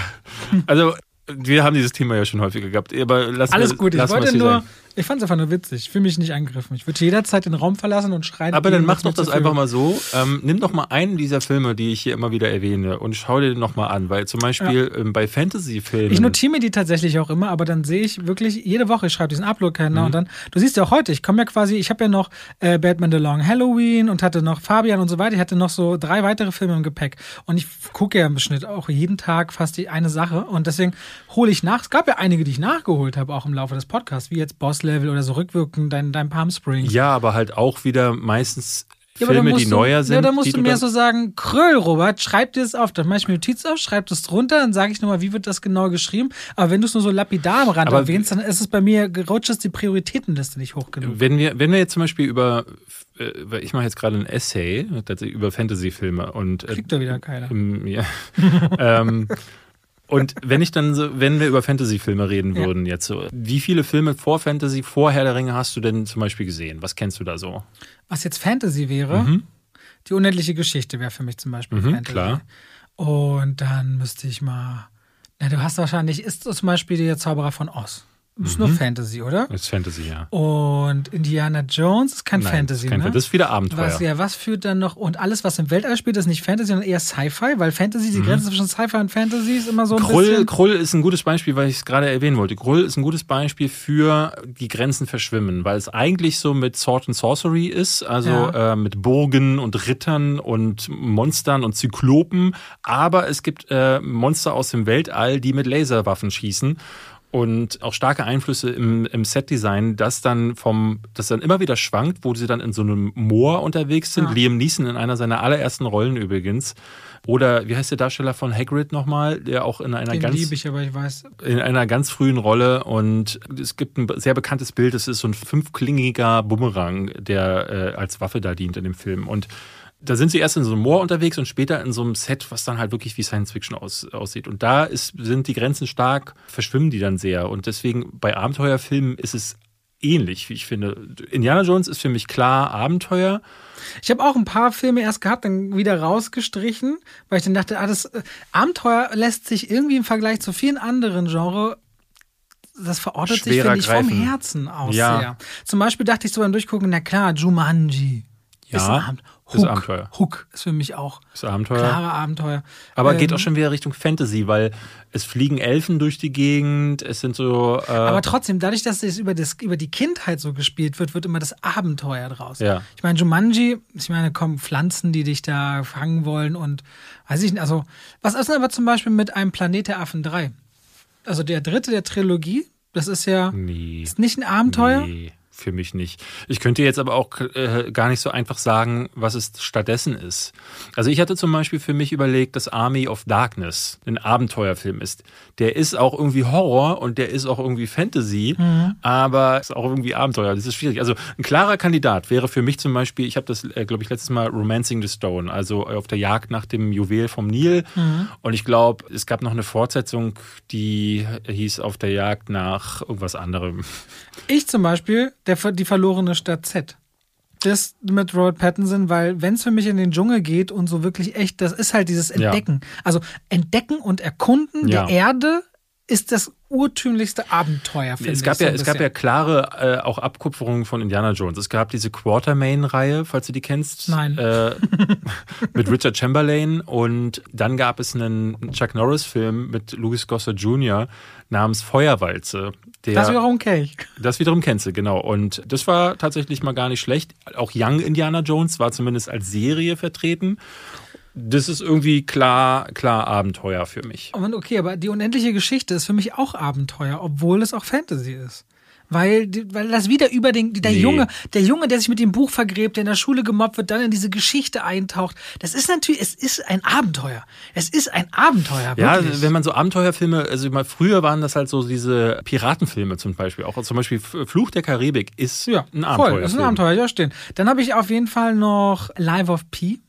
also Wir haben dieses Thema ja schon häufiger gehabt. Aber lass Alles mal, gut, ich wollte nur, sein. Ich fand es einfach nur witzig. Ich fühle mich nicht angegriffen. Ich würde jederzeit den Raum verlassen und schreien. Aber dann mach doch das einfach mal so. Ähm, nimm doch mal einen dieser Filme, die ich hier immer wieder erwähne, und schau dir den nochmal an. Weil zum Beispiel ähm, bei Fantasy-Filmen. Ich notiere mir die tatsächlich auch immer, aber dann sehe ich wirklich jede Woche, ich schreibe diesen Upload-Kalender Mhm. und dann, du siehst ja auch heute, ich komme ja quasi, ich habe ja noch äh, Batman The Long Halloween und hatte noch Fabian und so weiter. Ich hatte noch so drei weitere Filme im Gepäck und ich gucke ja im Schnitt auch jeden Tag fast die eine Sache und deswegen hole ich nach. Es gab ja einige, die ich nachgeholt habe, auch im Laufe des Podcasts, wie jetzt Boss Level oder so rückwirkend dein, dein Palm Springs. ja, aber halt auch wieder meistens Ja, Filme, musst die du, neuer sind. Ja, dann musst du mir so sagen, Kröll, Robert, schreib dir das auf. Dann mache ich mir Notiz auf, schreib das drunter, dann sage ich nochmal, wie wird das genau geschrieben. Aber wenn du es nur so lapidar am Rand Aber- erwähnst, dann ist es bei mir, gerutscht ist die Prioritätenliste nicht hoch genug. Wenn wir, wenn wir jetzt zum Beispiel über, äh, weil ich mache jetzt gerade ein Essay über Fantasy-Filme und äh, Kriegt doch wieder keiner. ja. ähm, und wenn ich dann so, wenn wir über Fantasy-Filme reden Ja. würden jetzt so, wie viele Filme vor Fantasy, vor Herr der Ringe hast du denn zum Beispiel gesehen? Was kennst du da so? Was jetzt Fantasy wäre, die unendliche Geschichte wäre für mich zum Beispiel Mhm, Fantasy. klar. Und dann müsste ich mal. Na, du hast wahrscheinlich, ist zum Beispiel der Zauberer von Oz. Ist nur Fantasy, oder? Ist Fantasy, ja. Und Indiana Jones ist kein Nein, Fantasy, das ist kein ne? Fan- Das ist wieder Abenteuer. Was, ja, was führt dann noch? Und alles, was im Weltall spielt, ist nicht Fantasy, sondern eher Sci-Fi, weil Fantasy, die Grenze zwischen Sci-Fi und Fantasy ist immer so ein Mhm. Krull, bisschen. Krull ist ein gutes Beispiel, weil ich es gerade erwähnen wollte. Krull ist ein gutes Beispiel für die Grenzen verschwimmen, weil es eigentlich so mit Sword and Sorcery ist, also Ja. äh, mit Burgen und Rittern und Monstern und Zyklopen, aber es gibt äh, Monster aus dem Weltall, die mit Laserwaffen schießen. Und auch starke Einflüsse im, im Set-Design, das dann vom, das dann immer wieder schwankt, wo sie dann in so einem Moor unterwegs sind. Ja. Liam Neeson in einer seiner allerersten Rollen übrigens. Oder wie heißt der Darsteller von Hagrid nochmal, der auch in einer Den ganz ich, aber ich weiß. in einer ganz frühen Rolle und es gibt ein sehr bekanntes Bild, es ist so ein fünfklingiger Bumerang, der äh, als Waffe da dient in dem Film und da sind sie erst in so einem Moor unterwegs und später in so einem Set, was dann halt wirklich wie Science Fiction aus, aussieht. Und da ist, sind die Grenzen stark, verschwimmen die dann sehr. Und deswegen bei Abenteuerfilmen ist es ähnlich, wie ich finde. Indiana Jones ist für mich klar Abenteuer. Ich habe auch ein paar Filme erst gehabt, dann wieder rausgestrichen, weil ich dann dachte, ah, das äh, Abenteuer lässt sich irgendwie im Vergleich zu vielen anderen Genres das verortet sich, Schwerer finde ich, vom greifen. Herzen aus Ja. sehr. Zum Beispiel dachte ich so beim Durchgucken, na klar, Jumanji. Ja, ist, ein Abend- ist Hook, Abenteuer. Hook ist für mich auch Das Abenteuer. klare Abenteuer. Aber Ähm, geht auch schon wieder Richtung Fantasy, weil es fliegen Elfen durch die Gegend, es sind so. Äh, Aber trotzdem, dadurch, dass es über, das, über die Kindheit so gespielt wird, wird immer das Abenteuer draus. Ja. Ich meine, Jumanji, ich meine, kommen Pflanzen, die dich da fangen wollen und weiß ich nicht. Also, was ist denn aber zum Beispiel mit einem Planet der Affen 3? Also der dritte der Trilogie, das ist ja nee. ist nicht ein Abenteuer. Nee, für mich nicht. Ich könnte jetzt aber auch äh, gar nicht so einfach sagen, was es stattdessen ist. Also ich hatte zum Beispiel für mich überlegt, dass Army of Darkness ein Abenteuerfilm ist. Der ist auch irgendwie Horror und der ist auch irgendwie Fantasy, Mhm. aber ist auch irgendwie Abenteuer. Das ist schwierig. Also ein klarer Kandidat wäre für mich zum Beispiel, ich habe das, äh, glaube ich, letztes Mal Romancing the Stone, also auf der Jagd nach dem Juwel vom Nil. Mhm. Und ich glaube, es gab noch eine Fortsetzung, die hieß auf der Jagd nach irgendwas anderem. Ich zum Beispiel, der, die verlorene Stadt Z. Das mit Robert Pattinson, weil wenn es für mich in den Dschungel geht und so wirklich echt, das ist halt dieses Ja. Entdecken. Also Entdecken und Erkunden Ja. der Erde ist das urtümlichste Abenteuer, finde Es ich. gab, so ja, ein es gab ja klare äh, auch Abkupferungen von Indiana Jones. Es gab diese Quartermain-Reihe, falls du die kennst. Nein. Äh, mit Richard Chamberlain. Und dann gab es einen Chuck Norris-Film mit Louis Gossett Jr. namens Feuerwalze. Der, Das wiederum kenne ich. das wiederum kennst du, genau. Und das war tatsächlich mal gar nicht schlecht. Auch Young Indiana Jones war zumindest als Serie vertreten. Das ist irgendwie klar, klar Abenteuer für mich. Und okay, aber die unendliche Geschichte ist für mich auch Abenteuer, obwohl es auch Fantasy ist. Weil, weil das wieder über den, der Nee. Junge, der Junge, der sich mit dem Buch vergräbt, der in der Schule gemobbt wird, dann in diese Geschichte eintaucht. Das ist natürlich, es ist ein Abenteuer. Es ist ein Abenteuer, Ja, wirklich. wenn man so Abenteuerfilme, also mal früher waren das halt so diese Piratenfilme zum Beispiel, auch zum Beispiel Fluch der Karibik ist ja, ein voll, Abenteuerfilm. ist ein Abenteuer, ja, stehen. Dann habe ich auf jeden Fall noch Life of Pi.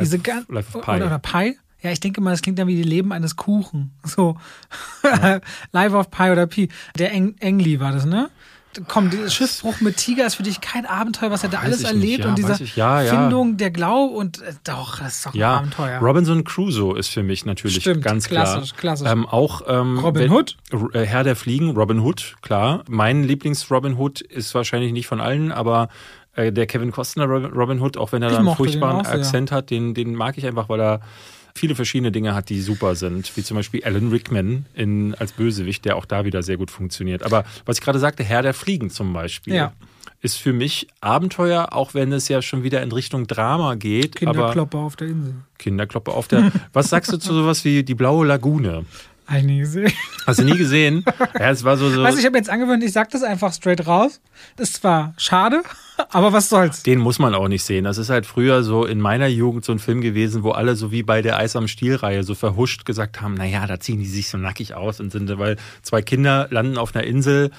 Diese Life- gan- Life of Pi. Oder, oder Pi. Ja, ich denke mal, das klingt dann wie die Leben eines Kuchen. So. Life of Pi oder Pi. Der Eng Engli war das, ne? komm, der Schiffbruch mit Tiger ist für dich kein Abenteuer, was er da Weiß alles erlebt nicht, ja, und diese. Ja, ja. Findung der Glaube und äh, doch, das ist doch ein Ja, Abenteuer. Robinson Crusoe ist für mich natürlich Stimmt, ganz klassisch, klar. klassisch. Ähm, auch ähm, Robin wenn- Hood? Äh, Herr der Fliegen, Robin Hood, klar. Mein Lieblings-Robin Hood ist wahrscheinlich nicht von allen, aber äh, der Kevin Costner Robin Hood, auch wenn er da einen furchtbaren auch. Akzent hat, den, den mag ich einfach, weil er viele verschiedene Dinge hat, die super sind, wie zum Beispiel Alan Rickman in, als Bösewicht, der auch da wieder sehr gut funktioniert. Aber was ich gerade sagte, Herr der Fliegen zum Beispiel, Ja. ist für mich Abenteuer, auch wenn es ja schon wieder in Richtung Drama geht. Kinderklopper auf der Insel. Kinderkloppe auf der. Was sagst du zu sowas wie die blaue Lagune? Einige gesehen. Hast du nie gesehen? Ja, es war so. so du, ich habe jetzt angewöhnt, ich sag das einfach straight raus. Das zwar schade, aber was soll's. den muss man auch nicht sehen. Das ist halt früher so in meiner Jugend so ein Film gewesen, wo alle so wie bei der Eis am Stiel-Reihe so verhuscht gesagt haben, naja, da ziehen die sich so nackig aus und sind, weil zwei Kinder landen auf einer Insel,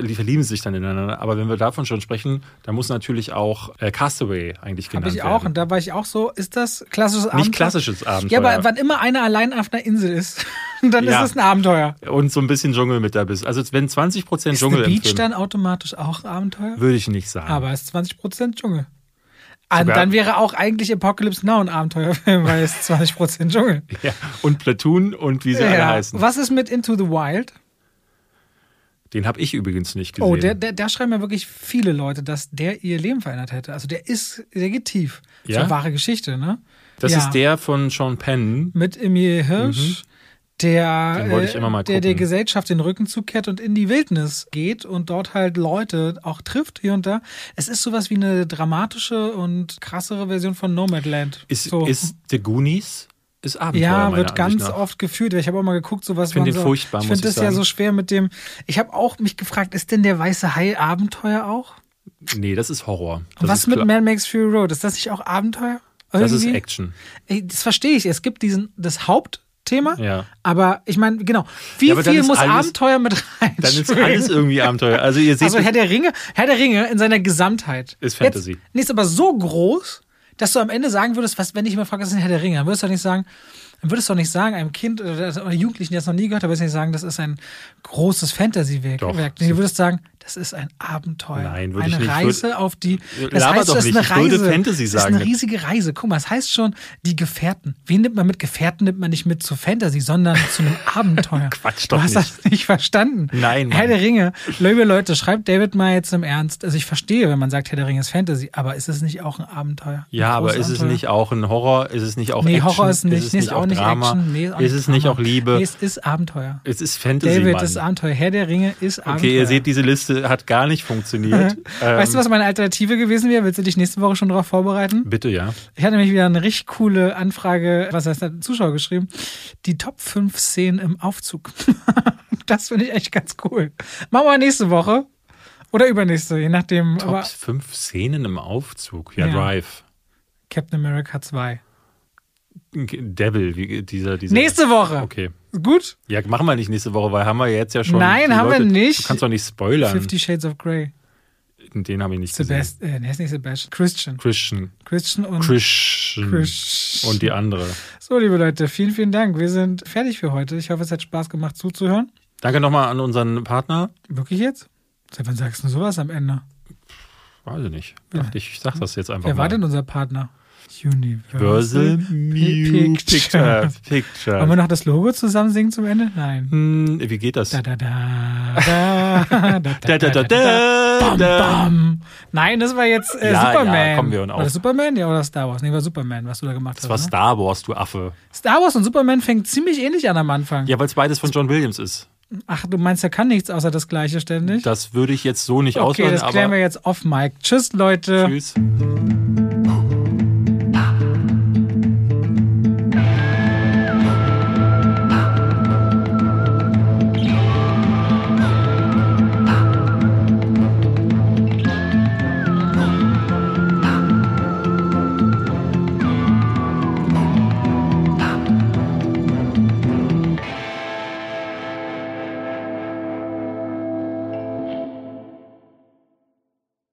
die verlieben sich dann ineinander. Aber wenn wir davon schon sprechen, dann muss natürlich auch äh, Castaway eigentlich genannt ich auch. werden. Und da war ich auch so, ist das klassisches Abenteuer? Nicht klassisches Abenteuer. Ja, aber wann immer einer allein auf einer Insel ist, dann Ja. ist es ein Abenteuer. und so ein bisschen Dschungel mit da bist. Also wenn 20 Prozent Ist Dschungel The im Beach Film, dann automatisch auch Abenteuer? würde ich nicht sagen. Aber es 20% Dschungel. Ah, Sogar- dann wäre auch eigentlich Apocalypse Now ein Abenteuerfilm, weil es ist 20% Dschungel. ja. Und Platoon und wie sie alle Ja. heißen. Was ist mit Into the Wild? Den habe ich übrigens nicht gesehen. Oh, der, der, da schreiben ja wirklich viele Leute, dass der ihr Leben verändert hätte. Also der ist, der geht tief. Das ist Ja? eine wahre Geschichte, ne? das ja. ist der von Sean Penn. Mit Emil Hirsch, der, ich äh, der der. Gesellschaft den Rücken zukehrt und in die Wildnis geht und dort halt Leute auch trifft hier und da. Es ist sowas wie eine dramatische und krassere Version von Nomadland. Ist, so. ist The Goonies? Ist Abenteuer. ja, wird ganz nach. oft gefühlt. Ich habe auch mal geguckt, so was Find man den so, furchtbar, Ich finde ich das ja sagen. so schwer mit dem. Ich habe auch mich gefragt, ist denn der weiße Hai Abenteuer auch? Nee, das ist Horror. Das Und was ist mit. Man Makes Fury Road? Ist das nicht auch Abenteuer? Das ist Irgendwie? Action. Das verstehe ich. Es gibt diesen das Hauptthema, Ja. aber ich meine, genau. Wie Ja, viel muss alles- Abenteuer mit rein? Dann ist alles irgendwie Abenteuer. Also ihr seht, Also Herr der Ringe, Herr der Ringe in seiner Gesamtheit. Ist Fantasy. Jetzt, nee, ist aber so groß, dass du am Ende sagen würdest, was, wenn ich immer frage, was ist ein Herr der Ringe, dann würdest du doch nicht sagen, dann würdest du doch nicht sagen, einem Kind oder, Jugendlichen, der es noch nie gehört hat, würdest du nicht sagen, das ist ein großes Fantasy-Werk. Du würdest sagen, das ist ein Abenteuer. Nein, würde eine ich nicht. Reise Würde- auf die. Das heißt, doch das ist nicht. eine Ich würde Reise. Fantasy Das sagen. ist eine riesige Reise. Guck mal, es heißt schon, die Gefährten. Wen nimmt man mit Gefährten? Nimmt man nicht mit zu Fantasy, sondern zu einem Abenteuer. Quatsch du doch hast nicht. das nicht verstanden. Nein, Herr Mann. der Ringe. Liebe Leute, schreibt David mal jetzt im Ernst. Also ich verstehe, wenn man sagt, Herr der Ringe ist Fantasy, aber ist es nicht auch ein Abenteuer? Ein ja, aber ist es Abenteuer? nicht auch ein Horror? Ist es nicht auch Nee, Action? Horror ist nicht, Ist es nicht, auch nicht Drama? Action. Nee, auch ist es nicht auch Liebe? Nee, es ist Abenteuer. es ist Fantasy, David Mann. ist Abenteuer. Herr der Ringe ist Abenteuer. Okay, ihr seht, diese Liste hat gar nicht funktioniert. Weißt du, Ähm, was meine Alternative gewesen wäre? Willst du dich nächste Woche schon darauf vorbereiten? Bitte, ja. Ich hatte nämlich wieder eine richtig coole Anfrage, was heißt da, Zuschauer geschrieben. Die Top 5 Szenen im Aufzug. das finde ich echt ganz cool. Machen wir nächste Woche. Oder übernächste, je nachdem. Top Aber 5 Szenen im Aufzug. Ja, Ja. Drive. Captain America 2. Devil, wie, dieser, dieser. Nächste Woche. Okay. Gut? Ja, machen wir nicht nächste Woche, weil haben wir jetzt ja schon. Nein, haben wir nicht. Du kannst doch nicht spoilern. Fifty Shades of Grey. Den habe ich nicht gesehen. Sebastian, äh, ist nicht Sebastian. Christian. Christian. Christian und Christian. Christian. Und die andere. So, liebe Leute, vielen, vielen Dank. Wir sind fertig für heute. Ich hoffe, es hat Spaß gemacht zuzuhören. Danke nochmal an unseren Partner. Wirklich jetzt? Seit wann sagst du sowas am Ende? Weiß ich nicht. Dachte ich, sag das jetzt einfach Wer mal. war denn unser Partner? Universal Picture. Picture. Picture. Wollen wir noch das Logo zusammen singen zum Ende? Nein. Hm, wie geht das? Da, da, da, da, da, Da, da, da, da, Bam, da. bam. Nein, das war jetzt äh, Ja, Superman. ja, komm, wir hören War auf. das Superman? Ja, oder Star Wars? Nee, war Superman, was du da gemacht Das hast. war ne? Star Wars, du Affe. Star Wars und Superman fängt ziemlich ähnlich an am Anfang. Ja, weil es beides von John Williams ist. Ach, du meinst, er kann nichts außer das Gleiche ständig? Das würde ich jetzt so nicht okay, auswählen, das klären wir jetzt off Mike. Tschüss, Leute. tschüss.